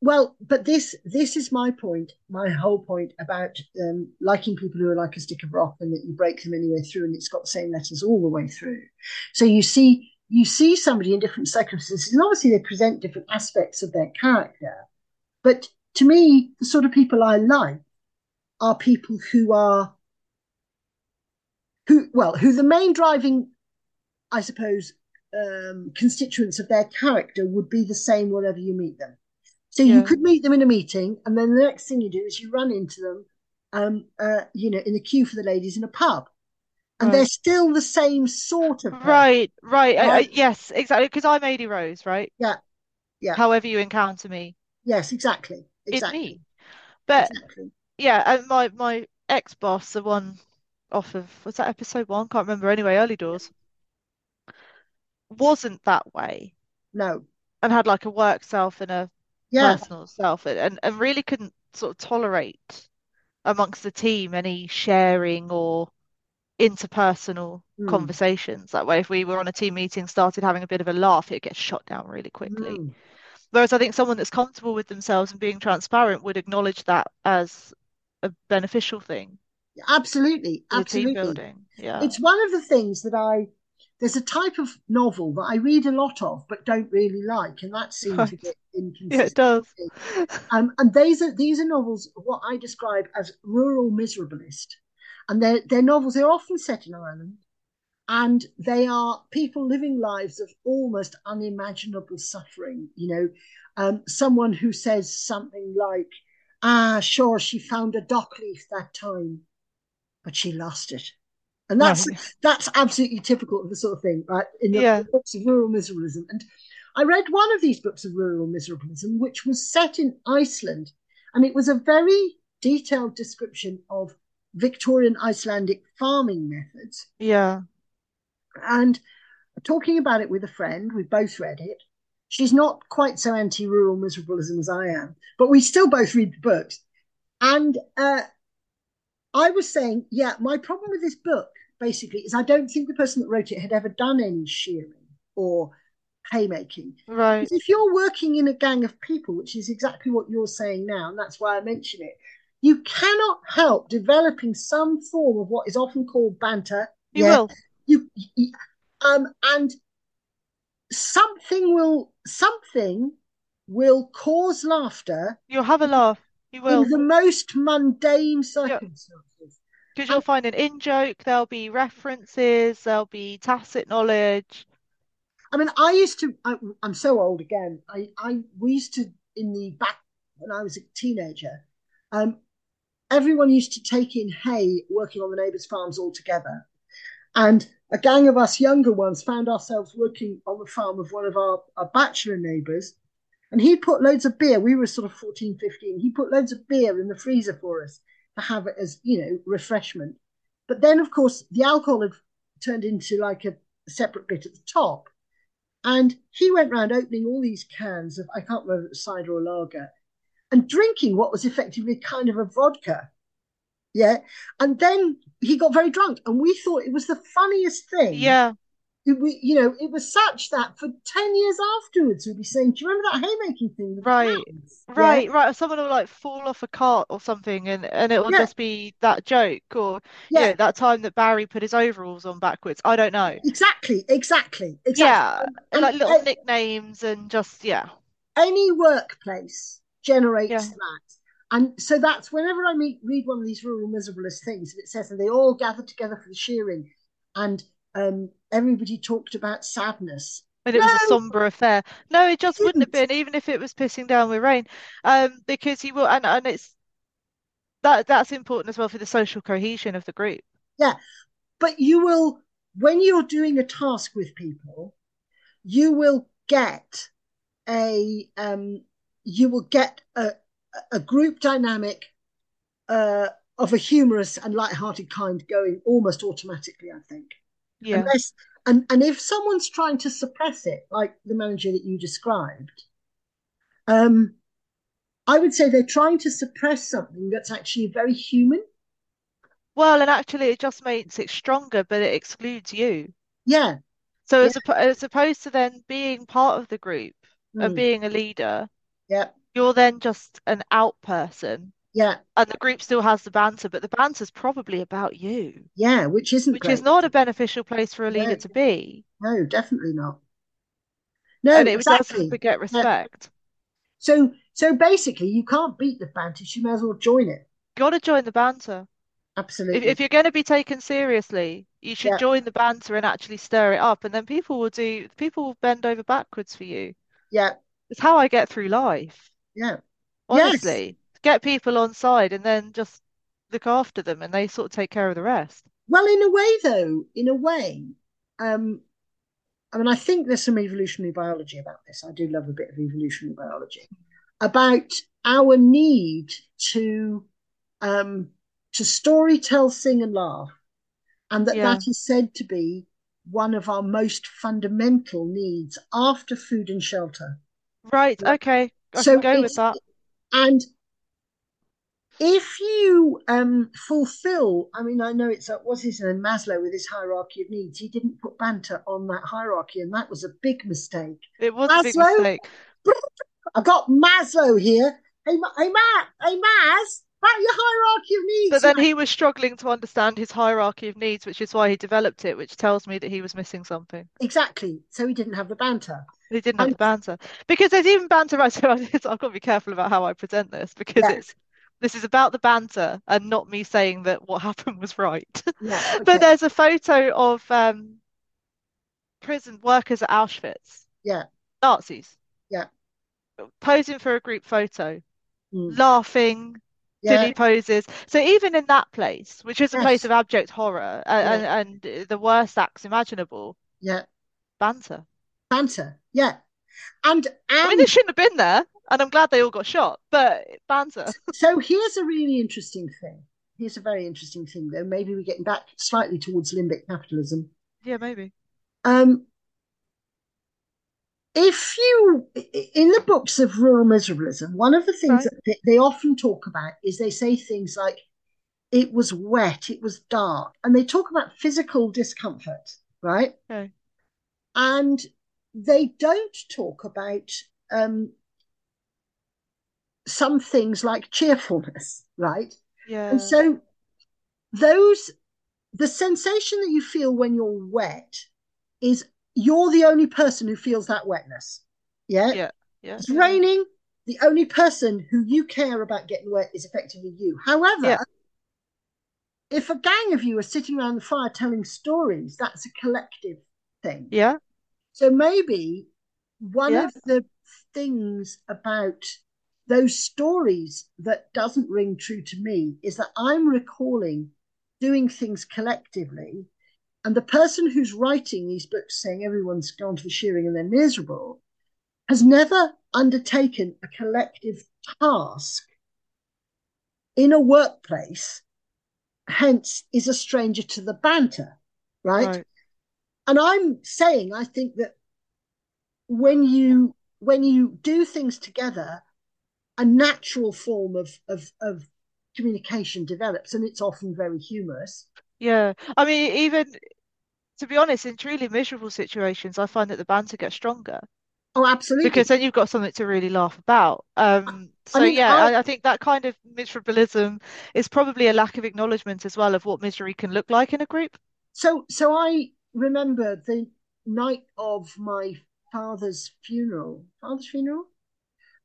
Well, but this this is my point, my whole point about um, liking people who are like a stick of rock and that you break them anyway through, and it's got the same letters all the way through. So you see you see somebody in different circumstances, and obviously they present different aspects of their character. But to me, the sort of people I like are people who are who well, who the main driving, I suppose, um, constituents of their character would be the same wherever you meet them. So you could meet them in a meeting, and then the next thing you do is you run into them, um, uh, you know, in the queue for the ladies in a pub, and they're still the same sort of person. Right, right. I, I, yes, exactly. Because I'm Adi Rose, right? Yeah, yeah, However you encounter me, yes, exactly, it's me. But exactly. yeah, and my my ex-boss, the one off of, was that episode one? Can't remember. Anyway, early doors, wasn't that way No, and had like a work self and a yeah, personal self and, and, really couldn't sort of tolerate amongst the team any sharing or interpersonal mm, conversations. That way, if we were on a team meeting, started having a bit of a laugh, it gets shot down really quickly. mm. Whereas I think someone that's comfortable with themselves and being transparent would acknowledge that as a beneficial thing absolutely, the team absolutely. building. Yeah. It's one of the things that I. There's a type of novel that I read a lot of, but don't really like, and that seems a Right. bit Yeah, it does. Um, and these are these are novels what I describe as rural miserablist, and they're they're novels. They're often set in Ireland, and they are people living lives of almost unimaginable suffering. You know, um, someone who says something like, "Ah, sure, she found a dock leaf that time, but she lost it." And that's Right. that's absolutely typical of the sort of thing, right? In the Yeah. books of rural miserabilism. And I read one of these books of rural miserabilism, which was set in Iceland, and it was a very detailed description of Victorian Icelandic farming methods. Yeah. And talking about it with a friend, we both read it. She's not quite so anti-rural miserabilism as I am, but we still both read the books. And uh, I was saying, yeah, my problem with this book basically is I don't think the person that wrote it had ever done any shearing or haymaking. Right. Because if you're working in a gang of people, which is exactly what you're saying now, and that's why I mention it, you cannot help developing some form of what is often called banter. You yeah? will. You, you um and something will something will cause laughter You'll have a laugh. You will. in the most mundane circumstances. Because you'll find an in joke, there'll be references, there'll be tacit knowledge. I mean, I used to. I, I'm so old again. I, I we used to in the back when I was a teenager. Um, everyone used to take in hay working on the neighbours' farms all together, and a gang of us younger ones found ourselves working on the farm of one of our, our bachelor neighbours, and he put loads of beer. We were sort of 14, 15. He put loads of beer in the freezer for us have it as you know refreshment. But then, of course, the alcohol had turned into like a separate bit at the top. And he went round opening all these cans of, I can't remember cider or lager, and drinking what was effectively kind of a vodka. Yeah. And then he got very drunk, and we thought it was the funniest thing. Yeah. We, you know, it was such that for 10 years afterwards, we'd be saying, Do you remember that haymaking thing? Right. Yeah? Right, right. Someone will like fall off a cart or something and, and it'll Yeah. just be that joke or you Yeah. know, that time that Barry put his overalls on backwards. I don't know. Exactly. Exactly. Exactly. Yeah. And- Like little uh, nicknames and just yeah. any workplace generates Yeah. that. And so that's whenever I meet, read one of these rural miserableist things, and it says that they all gathered together for the shearing, and um, everybody talked about sadness. And it was a somber affair. No, it just wouldn't have been, even if it was pissing down with rain. Um, because you will and, and it's that that's important as well for the social cohesion of the group. Yeah, but you will, when you're doing a task with people, you will get a um, you will get a a group dynamic uh, of a humorous and light-hearted kind going almost automatically. I think. Yeah. unless and and if someone's trying to suppress it like the manager that you described um i would say they're trying to suppress something that's actually very human Well, and actually it just makes it stronger, but it excludes you. yeah So Yeah. as, as opposed to then being part of the group and Mm. being a leader, yeah you're then just an out person. Yeah And the group still has the banter, but the banter's probably about you, yeah which isn't which is not a beneficial place for a leader No. to be. no definitely not no And it exactly beget respect. so so basically you can't beat the banter you may as well join it Got to join the banter. Absolutely if you're going to be taken seriously, you should Yeah. join the banter and actually stir it up, and then people will do, people will bend over backwards for you. yeah It's how I get through life. yeah Yes. Get people on side and then just look after them and they sort of take care of the rest. Well, in a way, though, in a way, um, I mean, I think there's some evolutionary biology about this. I do love a bit of evolutionary biology about our need to um, to story tell, sing, and laugh, and that Yeah. that is said to be one of our most fundamental needs after food and shelter. Right, okay, I So go with that. And if you um, fulfill, I mean, I know it's uh, what's his name, Maslow, with his hierarchy of needs. He didn't put banter on that hierarchy, and that was a big mistake. It was a big mistake. I've got Maslow here. Hey, Ma- hey, Matt, hey, Maz, about your hierarchy of needs. But then he was struggling to understand his hierarchy of needs, which is why he developed it, which tells me that he was missing something. exactly. So he didn't have the banter. He didn't have And- the banter. Because there's even banter, right? So I've got to be careful about how I present this because Yeah. it's this is about the banter and not me saying that what happened was right. Yeah. But there's a photo of um, prison workers at Auschwitz, Yeah. Nazis, Yeah. posing for a group photo, Mm. laughing, Yeah. silly poses. So even in that place, which is a place of abject horror and, and, and the worst acts imaginable, Yeah. banter. Banter. Yeah. And I mean, and they shouldn't have been there, and I'm glad they all got shot, but banter. So here's a really interesting thing. Here's a very interesting thing, though. Maybe we're getting back slightly towards limbic capitalism. Yeah, maybe. Um, if you, in the books of rural miserablism, one of the things Right. that they, they often talk about is they say things like, it was wet, it was dark, and they talk about physical discomfort, right? Okay. And they don't talk about um, some things like cheerfulness, right? Yeah. And so those the sensation that you feel when you're wet is you're the only person who feels that wetness. Yeah. Yeah. Yeah. It's yeah. raining. The only person who you care about getting wet is effectively you. However, Yeah. if a gang of you are sitting around the fire telling stories, that's a collective thing. Yeah. So maybe one of the things about those stories that doesn't ring true to me is that I'm recalling doing things collectively. And the person who's writing these books saying everyone's gone to the shearing and they're miserable has never undertaken a collective task in a workplace, hence is a stranger to the banter, right? Right. And I'm saying I think that when you when you do things together, a natural form of of, of communication develops, and it's often very humorous. Yeah. I mean, even to be honest, in truly miserable situations, I find that the banter gets stronger Oh, absolutely. because then you've got something to really laugh about. Um, so mean, yeah, I- I, I think that kind of miserabilism is probably a lack of acknowledgement as well of what misery can look like in a group. so so I remember the night of my father's funeral. Father's funeral?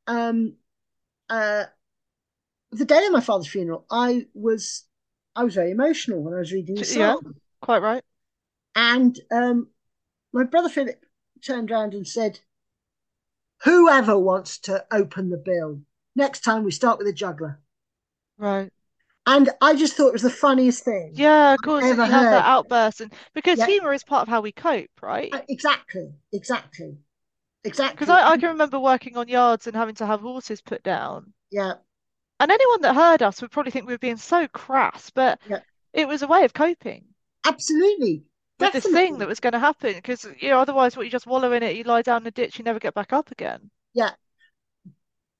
Um uh the day of my father's funeral, I was I was very emotional when I was reading the Yeah. psalm. Quite right. And um my brother Philip turned around and said, Whoever wants to open the bill, next time we start with a juggler. Right. And I just thought it was the funniest thing. Yeah, of course, and ever you have that outburst, and because Yeah. humor is part of how we cope, right? Uh, Exactly, exactly, exactly. Because I, I can remember working on yards and having to have horses put down. Yeah, And anyone that heard us would probably think we were being so crass, but Yeah. it was a way of coping absolutely. with this thing that was going to happen. Because you know, otherwise, what you just wallow in it, you lie down in the ditch, you never get back up again. Yeah.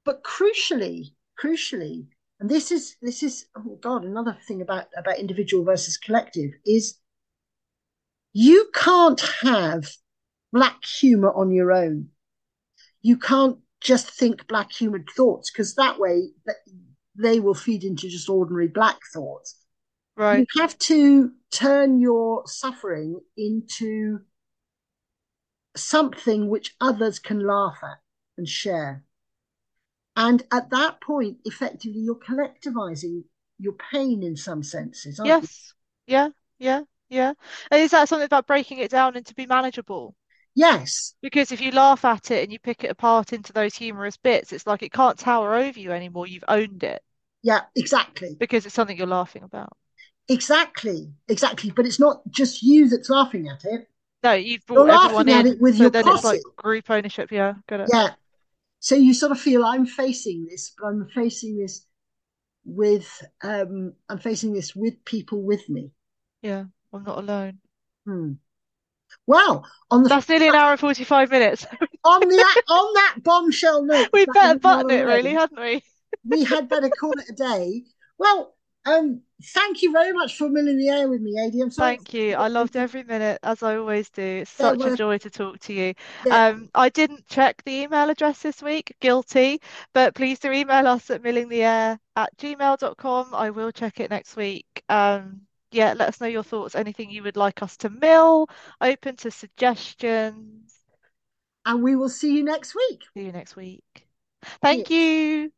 But crucially, crucially, and this is this is oh God, another thing about about individual versus collective is you can't have black humor on your own. You can't just think black humored thoughts because that way they will feed into just ordinary black thoughts. Right. You have to turn your suffering into something which others can laugh at and share. And at that point, effectively, you're collectivizing your pain in some senses, aren't you? Yes. Yeah. Yeah. Yeah. And is that something about breaking it down and to be manageable? Yes, Because if you laugh at it and you pick it apart into those humorous bits, it's like it can't tower over you anymore. You've owned it yeah, exactly, because it's something you're laughing about. exactly, exactly. But it's not just you that's laughing at it. No, you've You're brought everyone laughing at in, it with so your then it's like group ownership. Yeah, got it. Yeah. So you sort of feel I'm facing this, but I'm facing this with um I'm facing this with people with me. Yeah, I'm not alone. Hmm. Well, on the That's nearly an hour and 45 minutes. on the on that bombshell note, We'd better button it, already, really, hadn't we? we had better call it a day. Well, um, thank you very much for milling the air with me, Adi. I'm sorry. Thank you. I loved every minute, as I always do. It's such a joy to talk to you. Yeah. Um, I didn't check the email address this week, guilty, but please do email us at millingtheair at gmail.com. I will check it next week. Um, yeah, let us know your thoughts, anything you would like us to mill, open to suggestions. And we will see you next week. See you next week. Thank you.